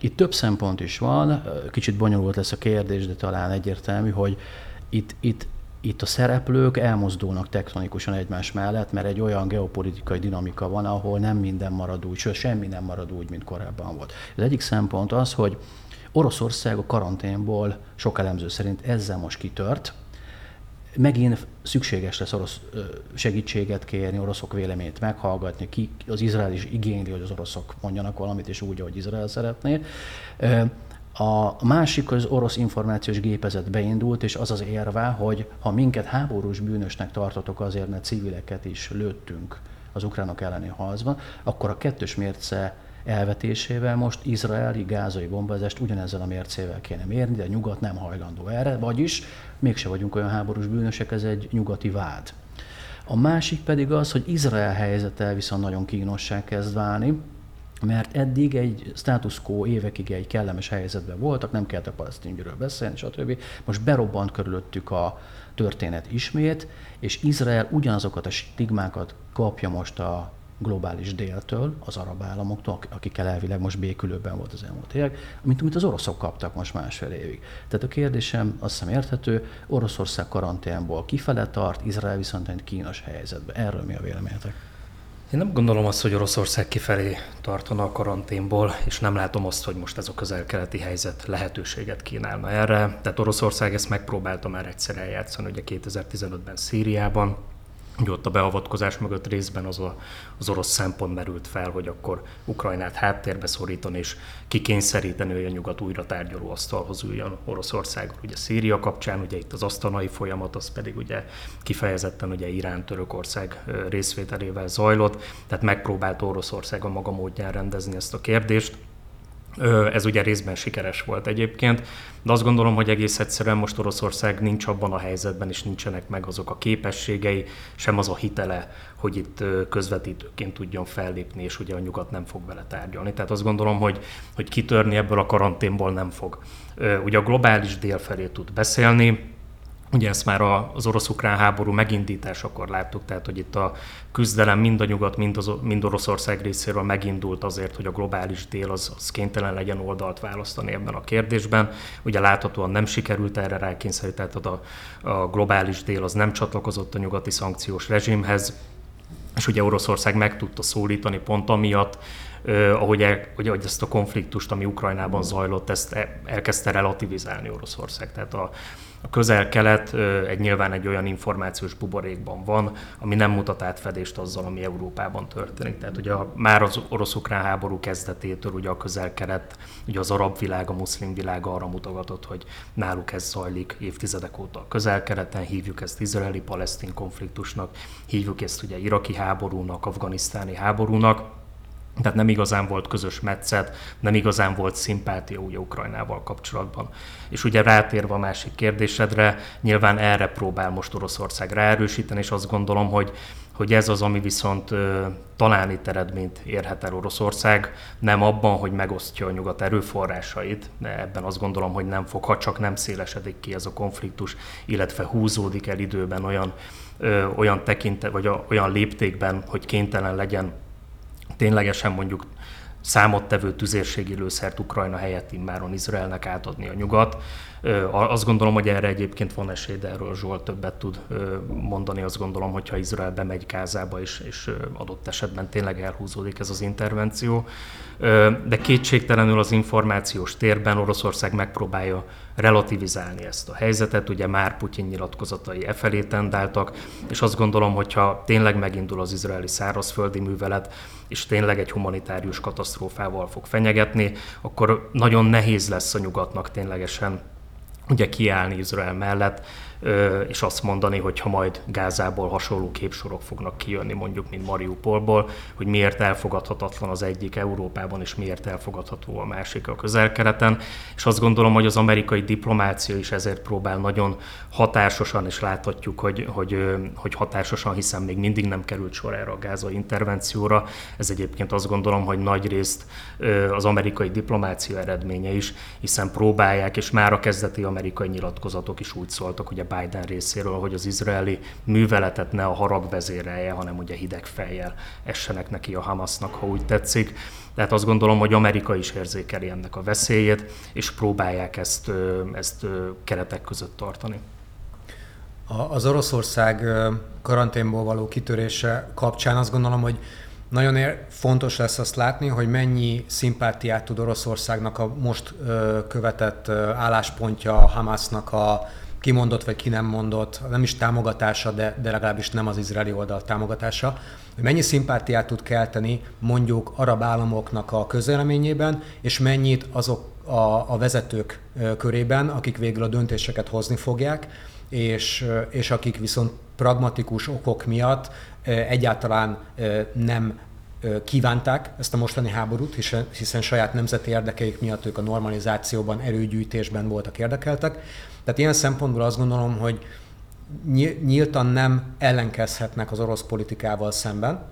Itt több szempont is van, kicsit bonyolult lesz a kérdés, de talán egyértelmű, hogy itt, itt, itt a szereplők elmozdulnak tektonikusan egymás mellett, mert egy olyan geopolitikai dinamika van, ahol nem minden marad úgy, sőt semmi nem marad úgy, mint korábban volt. Az egyik szempont az, hogy Oroszország a karanténból sok elemző szerint ezzel most kitört, megint szükséges lesz orosz segítséget kérni, oroszok véleményét meghallgatni, ki az Izrael is igényli, hogy az oroszok mondjanak valamit, és úgy, ahogy Izrael szeretné. A másik, az orosz információs gépezet beindult, és az az érve, hogy ha minket háborús bűnösnek tartotok azért, mert civileket is lőttünk az ukránok elleni harcban, akkor a kettős mérce elvetésével most izraeli gázai bombazást ugyanezzel a mércével kéne mérni, de a nyugat nem hajlandó erre, vagyis mégse vagyunk olyan háborús bűnösek, ez egy nyugati vád. A másik pedig az, hogy Izrael helyzete viszont nagyon kínossá kezd válni, mert eddig egy status quo évekig egy kellemes helyzetben voltak, nem kellett a palesztingyről beszélni, stb. Most berobbant körülöttük a történet ismét, és Izrael ugyanazokat a stigmákat kapja most a globális déltől, az arab államoktól, akikkel elvileg most békülőben volt az elmúlt évek, mint amit az oroszok kaptak most másfél évig. Tehát a kérdésem azt hiszem érthető, Oroszország karanténból kifele tart, Izrael viszont egy kínos helyzetben. Erről mi a véleményetek? Én nem gondolom azt, hogy Oroszország kifelé tartana a karanténból, és nem látom azt, hogy most ez a közel-keleti helyzet lehetőséget kínálna erre. Tehát Oroszország ezt megpróbálta már egyszer eljátszani, ugye 2015-ben Szíriában, Ugye ott a beavatkozás mögött részben az, a, az orosz szempont merült fel, hogy akkor Ukrajnát háttérbe szorítani és kikényszeríteni, hogy a nyugat újra tárgyaló asztalhoz üljön Oroszország. Ugye Szíria kapcsán, ugye itt az asztalai folyamat, az pedig ugye kifejezetten ugye Irán, Törökország részvételével zajlott, tehát megpróbált Oroszország a maga módján rendezni ezt a kérdést. Ez ugye részben sikeres volt egyébként, de azt gondolom, hogy egész egyszerűen most Oroszország nincs abban a helyzetben, és nincsenek meg azok a képességei, sem az a hitele, hogy itt közvetítőként tudjon fellépni, és ugye a nyugat nem fog vele tárgyalni. Tehát azt gondolom, hogy, hogy kitörni ebből a karanténból nem fog. Ugye a globális dél felé tud beszélni, Ugye ezt már az orosz-ukrán háború megindításakor láttuk, tehát hogy itt a küzdelem mind a nyugat, mind, az, mind Oroszország részéről megindult azért, hogy a globális dél az, az kénytelen legyen oldalt választani ebben a kérdésben. Ugye láthatóan nem sikerült erre rákényszeríteni, tehát a, a globális dél az nem csatlakozott a nyugati szankciós rezsimhez, és ugye Oroszország meg tudta szólítani pont amiatt, Uh, ahogy, el, hogy, ezt a konfliktust, ami Ukrajnában zajlott, ezt elkezdte relativizálni Oroszország. Tehát a, a közel-kelet egy nyilván egy olyan információs buborékban van, ami nem mutat átfedést azzal, ami Európában történik. Tehát ugye már az orosz-ukrán háború kezdetétől ugye a közel-kelet, ugye az arab világ, a muszlim világ arra mutogatott, hogy náluk ez zajlik évtizedek óta a közel-keleten, hívjuk ezt izraeli-palesztin konfliktusnak, hívjuk ezt ugye iraki háborúnak, afganisztáni háborúnak, tehát nem igazán volt közös metszet, nem igazán volt szimpátia ugye Ukrajnával kapcsolatban. És ugye rátérve a másik kérdésedre, nyilván erre próbál most Oroszország ráerősíteni, és azt gondolom, hogy hogy ez az, ami viszont ö, talán itt eredményt érhet el Oroszország, nem abban, hogy megosztja a nyugat erőforrásait, de ebben azt gondolom, hogy nem fog, ha csak nem szélesedik ki ez a konfliktus, illetve húzódik el időben olyan, ö, olyan tekinte, vagy a, olyan léptékben, hogy kénytelen legyen ténylegesen mondjuk számottevő tüzérségi lőszert Ukrajna helyett immáron Izraelnek átadni a nyugat. Azt gondolom, hogy erre egyébként van esély, de erről Zsolt többet tud mondani. Azt gondolom, hogyha Izrael bemegy Gázába, és, és adott esetben tényleg elhúzódik ez az intervenció. De kétségtelenül az információs térben Oroszország megpróbálja relativizálni ezt a helyzetet. Ugye már Putyin nyilatkozatai e felé tendáltak, és azt gondolom, hogyha tényleg megindul az izraeli szárazföldi művelet, és tényleg egy humanitárius katasztrófával fog fenyegetni, akkor nagyon nehéz lesz a nyugatnak ténylegesen ugye kiállni Izrael mellett, és azt mondani, hogy ha majd Gázából hasonló képsorok fognak kijönni, mondjuk, mint Mariupolból, hogy miért elfogadhatatlan az egyik Európában, és miért elfogadható a másik a közelkereten. És azt gondolom, hogy az amerikai diplomácia is ezért próbál nagyon hatásosan, és láthatjuk, hogy, hogy, hogy hatásosan, hiszen még mindig nem került sor erre a gázai intervencióra. Ez egyébként azt gondolom, hogy nagy részt az amerikai diplomácia eredménye is, hiszen próbálják, és már a kezdeti amerikai nyilatkozatok is úgy szóltak, hogy Biden részéről, hogy az izraeli műveletet ne a harag vezérelje, hanem ugye hideg fejjel essenek neki a Hamasnak, ha úgy tetszik. Tehát azt gondolom, hogy Amerika is érzékeli ennek a veszélyét, és próbálják ezt, ezt keretek között tartani. Az Oroszország karanténból való kitörése kapcsán azt gondolom, hogy nagyon ér, fontos lesz azt látni, hogy mennyi szimpátiát tud Oroszországnak a most követett álláspontja a Hamasnak a kimondott vagy ki nem mondott, nem is támogatása, de, de legalábbis nem az izraeli oldal támogatása, hogy mennyi szimpátiát tud kelteni mondjuk arab államoknak a közéleményében, és mennyit azok a, a vezetők körében, akik végül a döntéseket hozni fogják, és, és akik viszont pragmatikus okok miatt egyáltalán nem kívánták ezt a mostani háborút, hiszen, saját nemzeti érdekeik miatt ők a normalizációban, erőgyűjtésben voltak érdekeltek. Tehát ilyen szempontból azt gondolom, hogy nyíltan nem ellenkezhetnek az orosz politikával szemben,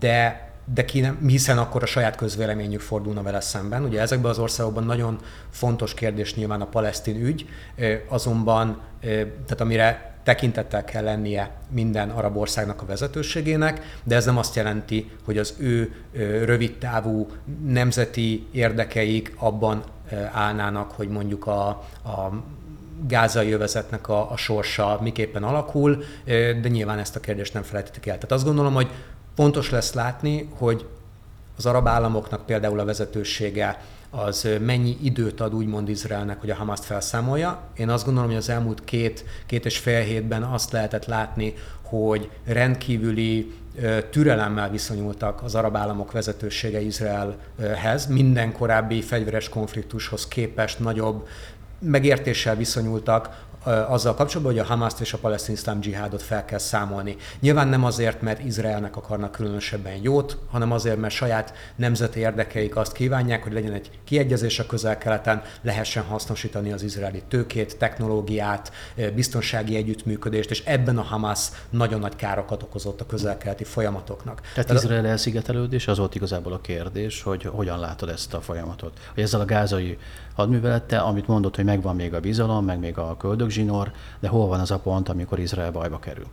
de de ki nem, hiszen akkor a saját közvéleményük fordulna vele szemben. Ugye ezekben az országokban nagyon fontos kérdés nyilván a palesztin ügy, azonban, tehát amire tekintettel kell lennie minden arab országnak a vezetőségének, de ez nem azt jelenti, hogy az ő rövidtávú nemzeti érdekeik abban állnának, hogy mondjuk a, a gázai övezetnek a, a sorsa miképpen alakul, de nyilván ezt a kérdést nem felejtetik el. Tehát azt gondolom, hogy fontos lesz látni, hogy az arab államoknak például a vezetősége az mennyi időt ad úgymond Izraelnek, hogy a Hamaszt felszámolja. Én azt gondolom, hogy az elmúlt két, két és fél hétben azt lehetett látni, hogy rendkívüli türelemmel viszonyultak az arab államok vezetősége Izraelhez, minden korábbi fegyveres konfliktushoz képest nagyobb megértéssel viszonyultak azzal kapcsolatban, hogy a Hamaszt és a palesztin iszlám dzsihádot fel kell számolni. Nyilván nem azért, mert Izraelnek akarnak különösebben jót, hanem azért, mert saját nemzeti érdekeik azt kívánják, hogy legyen egy kiegyezés a közel-keleten, lehessen hasznosítani az izraeli tőkét, technológiát, biztonsági együttműködést, és ebben a Hamas nagyon nagy károkat okozott a közel-keleti folyamatoknak. Tehát, Tehát Izrael elszigetelődés az volt igazából a kérdés, hogy hogyan látod ezt a folyamatot. Hogy ezzel a gázai hadművelettel, amit mondott, hogy megvan még a bizalom, meg még a köldögzsinór, de hol van az a pont, amikor Izrael bajba kerül?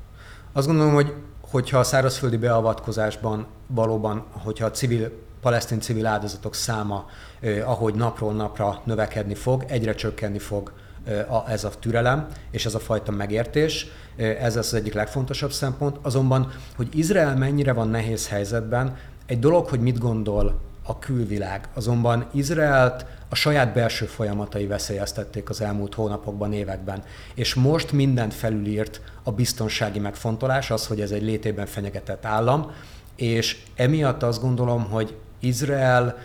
Azt gondolom, hogy hogyha a szárazföldi beavatkozásban valóban, hogyha a civil palesztin civil áldozatok száma, eh, ahogy napról napra növekedni fog, egyre csökkenni fog eh, a, ez a türelem és ez a fajta megértés. Eh, ez az egyik legfontosabb szempont. Azonban, hogy Izrael mennyire van nehéz helyzetben, egy dolog, hogy mit gondol a külvilág. Azonban Izraelt a saját belső folyamatai veszélyeztették az elmúlt hónapokban, években. És most mindent felülírt a biztonsági megfontolás, az, hogy ez egy létében fenyegetett állam, és emiatt azt gondolom, hogy Izrael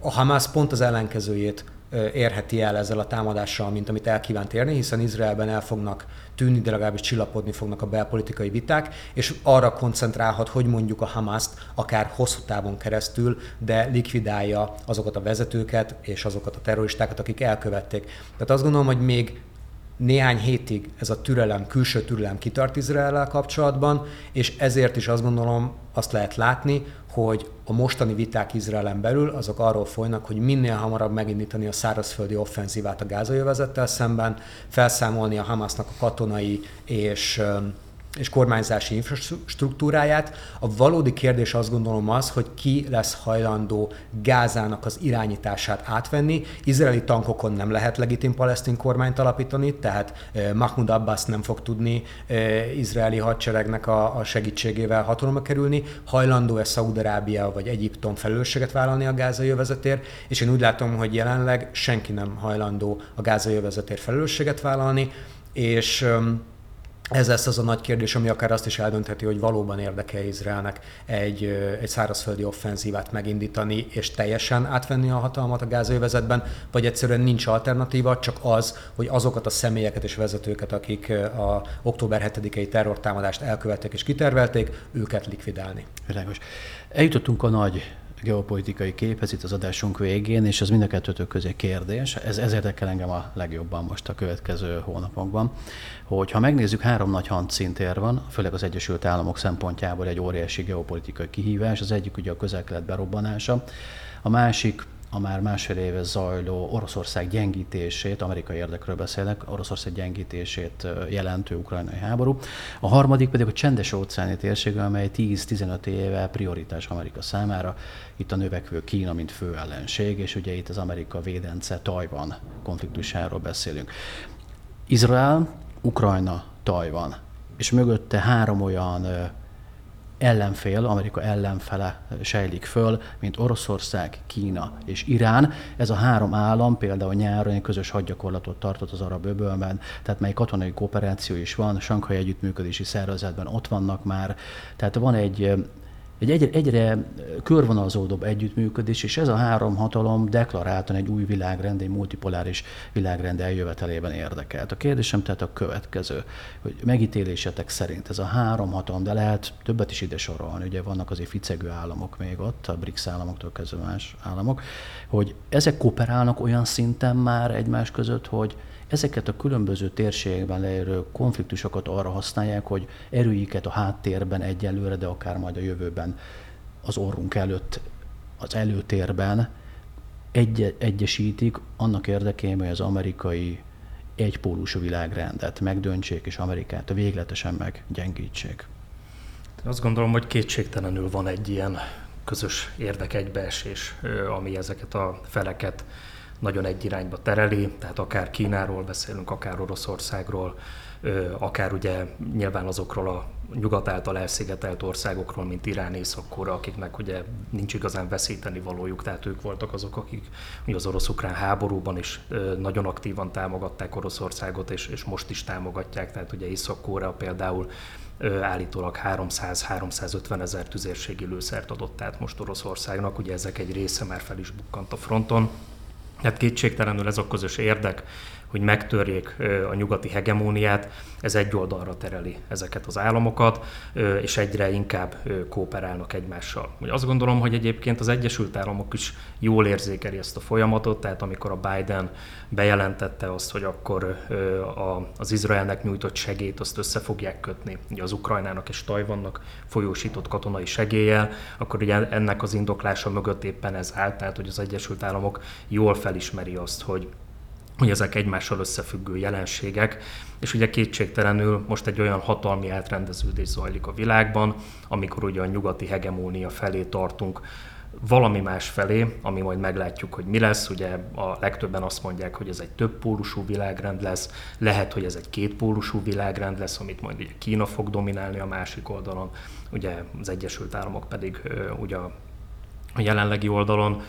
a Hamász pont az ellenkezőjét érheti el ezzel a támadással, mint amit el kívánt érni, hiszen Izraelben el fognak tűnni, de legalábbis csillapodni fognak a belpolitikai viták, és arra koncentrálhat, hogy mondjuk a Hamaszt akár hosszú távon keresztül, de likvidálja azokat a vezetőket és azokat a terroristákat, akik elkövették. Tehát azt gondolom, hogy még néhány hétig ez a türelem, külső türelem kitart Izrael kapcsolatban, és ezért is azt gondolom, azt lehet látni, hogy a mostani viták Izraelen belül azok arról folynak, hogy minél hamarabb megindítani a szárazföldi offenzívát a gázai szemben, felszámolni a Hamasnak a katonai és és kormányzási infrastruktúráját. A valódi kérdés azt gondolom az, hogy ki lesz hajlandó Gázának az irányítását átvenni. Izraeli tankokon nem lehet legitim palesztin kormányt alapítani, tehát eh, Mahmoud Abbas nem fog tudni izraeli hadseregnek a, segítségével hatalomra kerülni. Hajlandó-e Szaúd-Arábia vagy Egyiptom felelősséget vállalni a gázai övezetért, és én úgy látom, hogy jelenleg senki nem hajlandó a gázai övezetért felelősséget vállalni, és ez lesz az a nagy kérdés, ami akár azt is eldöntheti, hogy valóban érdeke Izraelnek egy, egy szárazföldi offenzívát megindítani, és teljesen átvenni a hatalmat a gázővezetben, vagy egyszerűen nincs alternatíva, csak az, hogy azokat a személyeket és vezetőket, akik a október 7-i terrortámadást elkövették és kitervelték, őket likvidálni. Világos. Eljutottunk a nagy geopolitikai képhez itt az adásunk végén, és ez mind a kettőtök közé kérdés. Ez, ez érdekel engem a legjobban most a következő hónapokban, hogy ha megnézzük, három nagy handszintér van, főleg az Egyesült Államok szempontjából egy óriási geopolitikai kihívás. Az egyik ugye a közel-kelet berobbanása, a másik a már másfél éve zajló Oroszország gyengítését, amerikai érdekről beszélek, Oroszország gyengítését jelentő ukrajnai háború. A harmadik pedig a csendes óceáni térség, amely 10-15 éve prioritás Amerika számára. Itt a növekvő Kína, mint fő ellenség, és ugye itt az Amerika védence Tajvan konfliktusáról beszélünk. Izrael, Ukrajna, Tajvan. És mögötte három olyan ellenfél, Amerika ellenfele sejlik föl, mint Oroszország, Kína és Irán. Ez a három állam például nyáron egy közös hadgyakorlatot tartott az arab öbölben, tehát mely katonai kooperáció is van, Sankhai Együttműködési Szervezetben ott vannak már, tehát van egy egy egyre, egyre körvonalzódóbb együttműködés, és ez a három hatalom deklaráltan egy új világrend, egy multipoláris világrend eljövetelében érdekelt. A kérdésem tehát a következő, hogy megítélésetek szerint ez a három hatalom, de lehet többet is ide sorolni, ugye vannak azért ficegő államok még ott, a BRICS államoktól kezdve más államok, hogy ezek kooperálnak olyan szinten már egymás között, hogy ezeket a különböző térségekben leérő konfliktusokat arra használják, hogy erőiket a háttérben egyelőre, de akár majd a jövőben az orrunk előtt, az előtérben egy- egyesítik annak érdekében, hogy az amerikai egypólusú világrendet megdöntsék, és Amerikát végletesen meggyengítsék. Azt gondolom, hogy kétségtelenül van egy ilyen közös érdekegybeesés, ami ezeket a feleket nagyon egy irányba tereli, tehát akár Kínáról beszélünk, akár Oroszországról, akár ugye nyilván azokról a nyugat által elszigetelt országokról, mint Irán, észak akiknek ugye nincs igazán veszíteni valójuk, tehát ők voltak azok, akik ugye az orosz-ukrán háborúban is nagyon aktívan támogatták Oroszországot, és, és most is támogatják, tehát ugye észak például állítólag 300-350 ezer tüzérségi lőszert adott át most Oroszországnak, ugye ezek egy része már fel is bukkant a fronton. Tehát kétségtelenül ez a közös érdek, hogy megtörjék a nyugati hegemóniát, ez egy oldalra tereli ezeket az államokat, és egyre inkább kooperálnak egymással. Azt gondolom, hogy egyébként az Egyesült Államok is jól érzékeli ezt a folyamatot, tehát amikor a Biden bejelentette azt, hogy akkor az Izraelnek nyújtott segélyt azt össze fogják kötni ugye az Ukrajnának és Tajvannak folyósított katonai segéllyel, akkor ugye ennek az indoklása mögött éppen ez állt, tehát hogy az Egyesült Államok jól felismeri azt, hogy hogy ezek egymással összefüggő jelenségek, és ugye kétségtelenül most egy olyan hatalmi átrendeződés zajlik a világban, amikor ugye a nyugati hegemónia felé tartunk, valami más felé, ami majd meglátjuk, hogy mi lesz. Ugye a legtöbben azt mondják, hogy ez egy több pólusú világrend lesz, lehet, hogy ez egy két pólusú világrend lesz, amit majd ugye Kína fog dominálni a másik oldalon, ugye az Egyesült Államok pedig ugye a jelenlegi oldalon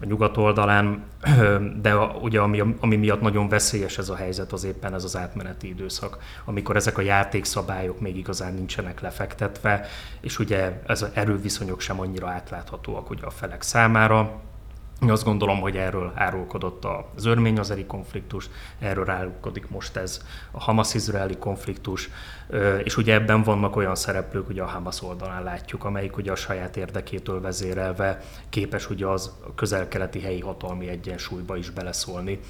a nyugat oldalán, de ugye ami, ami miatt nagyon veszélyes ez a helyzet, az éppen ez az átmeneti időszak, amikor ezek a játékszabályok még igazán nincsenek lefektetve, és ugye ez az erőviszonyok sem annyira átláthatóak ugye a felek számára, azt gondolom, hogy erről árulkodott az örmény-azeri konfliktus, erről árulkodik most ez a Hamas-izraeli konfliktus, és ugye ebben vannak olyan szereplők, ugye a Hamas oldalán látjuk, amelyik ugye a saját érdekétől vezérelve képes ugye az közel-keleti helyi hatalmi egyensúlyba is beleszólni,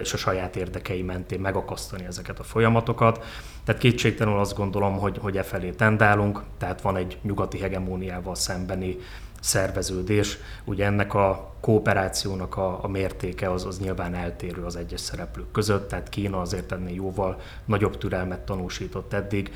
és a saját érdekei mentén megakasztani ezeket a folyamatokat. Tehát kétségtelenül azt gondolom, hogy, hogy e felé tendálunk, tehát van egy nyugati hegemóniával szembeni szerveződés. Ugye ennek a kooperációnak a, a mértéke az, az nyilván eltérő az egyes szereplők között, tehát Kína azért ennél jóval nagyobb türelmet tanúsított eddig,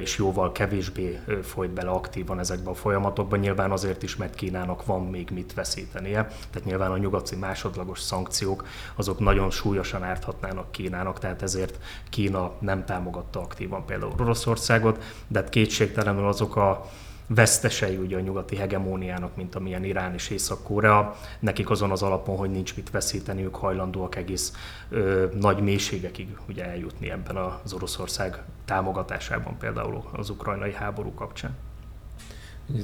és jóval kevésbé folyt bele aktívan ezekbe a folyamatokba, nyilván azért is, mert Kínának van még mit veszítenie, tehát nyilván a nyugati másodlagos szankciók azok nagyon súlyosan árthatnának Kínának, tehát ezért Kína nem támogatta aktívan például Oroszországot, de hát kétségtelenül azok a vesztesei ugye a nyugati hegemóniának, mint amilyen Irán és Észak-Korea. Nekik azon az alapon, hogy nincs mit veszíteni, ők hajlandóak egész ö, nagy mélységekig ugye eljutni ebben az Oroszország támogatásában, például az ukrajnai háború kapcsán.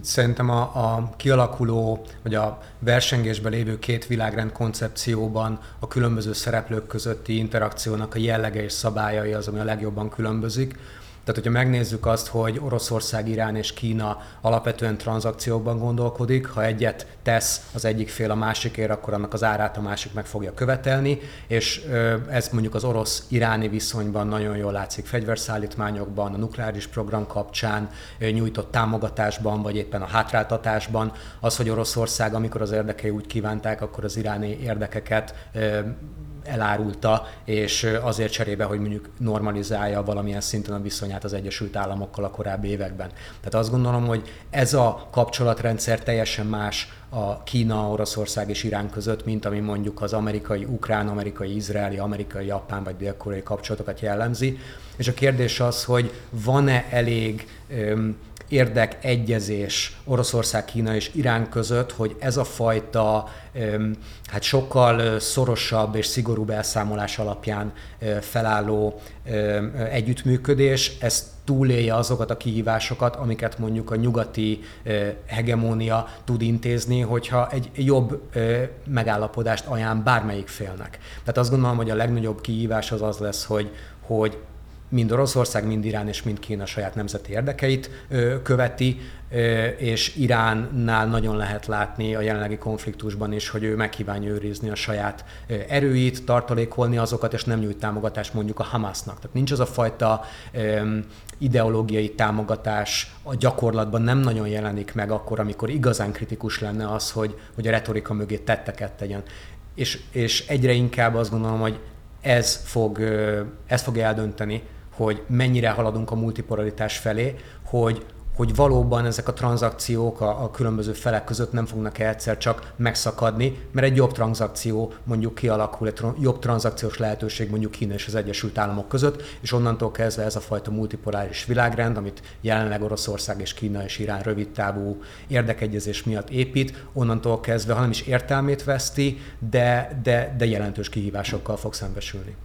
Szerintem a, a kialakuló, vagy a versengésben lévő két világrend koncepcióban a különböző szereplők közötti interakciónak a jellege és szabályai az, ami a legjobban különbözik. Tehát, hogyha megnézzük azt, hogy Oroszország, Irán és Kína alapvetően tranzakciókban gondolkodik, ha egyet tesz az egyik fél a másikért, akkor annak az árát a másik meg fogja követelni, és ez mondjuk az orosz-iráni viszonyban nagyon jól látszik fegyverszállítmányokban, a nukleáris program kapcsán nyújtott támogatásban, vagy éppen a hátráltatásban. Az, hogy Oroszország, amikor az érdekei úgy kívánták, akkor az iráni érdekeket elárulta, és azért cserébe, hogy mondjuk normalizálja valamilyen szinten a viszonyát az Egyesült Államokkal a korábbi években. Tehát azt gondolom, hogy ez a kapcsolatrendszer teljesen más a Kína, Oroszország és Irán között, mint ami mondjuk az amerikai, ukrán, amerikai, izraeli, amerikai, japán vagy dél-koreai kapcsolatokat jellemzi. És a kérdés az, hogy van-e elég öm, érdekegyezés Oroszország, Kína és Irán között, hogy ez a fajta hát sokkal szorosabb és szigorúbb elszámolás alapján felálló együttműködés, ez túlélje azokat a kihívásokat, amiket mondjuk a nyugati hegemónia tud intézni, hogyha egy jobb megállapodást ajánl bármelyik félnek. Tehát azt gondolom, hogy a legnagyobb kihívás az az lesz, hogy, hogy mind Oroszország, mind Irán és mind Kína saját nemzeti érdekeit követi, és Iránnál nagyon lehet látni a jelenlegi konfliktusban is, hogy ő megkívánja őrizni a saját erőit, tartalékolni azokat, és nem nyújt támogatást mondjuk a Hamasnak. Tehát nincs az a fajta ideológiai támogatás a gyakorlatban nem nagyon jelenik meg akkor, amikor igazán kritikus lenne az, hogy, hogy a retorika mögé tetteket tegyen. És, és egyre inkább azt gondolom, hogy ez fog, ez fog eldönteni, hogy mennyire haladunk a multipolaritás felé, hogy hogy valóban ezek a tranzakciók a, a különböző felek között nem fognak egyszer csak megszakadni, mert egy jobb tranzakció mondjuk kialakul, egy jobb tranzakciós lehetőség mondjuk Kína és az Egyesült Államok között, és onnantól kezdve ez a fajta multipoláris világrend, amit jelenleg Oroszország és Kína és Irán rövid távú érdekegyezés miatt épít, onnantól kezdve, hanem is értelmét veszti, de, de, de jelentős kihívásokkal fog szembesülni.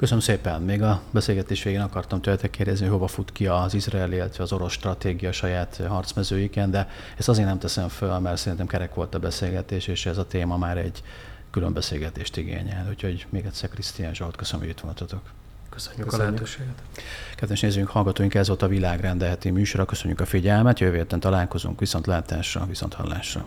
Köszönöm szépen. Még a beszélgetés végén akartam tőletek kérdezni, hogy hova fut ki az izraeli, illetve az orosz stratégia saját harcmezőiken, de ezt azért nem teszem föl, mert szerintem kerek volt a beszélgetés, és ez a téma már egy külön beszélgetést igényel. Úgyhogy még egyszer Krisztián Zsolt, köszönöm, hogy itt voltatok. Köszönjük, Köszönjük. a lehetőséget. Kedves nézőink, hallgatóink, ez volt a világrendeheti műsora. Köszönjük a figyelmet, jövő héten találkozunk, viszont látásra, viszont hallásra.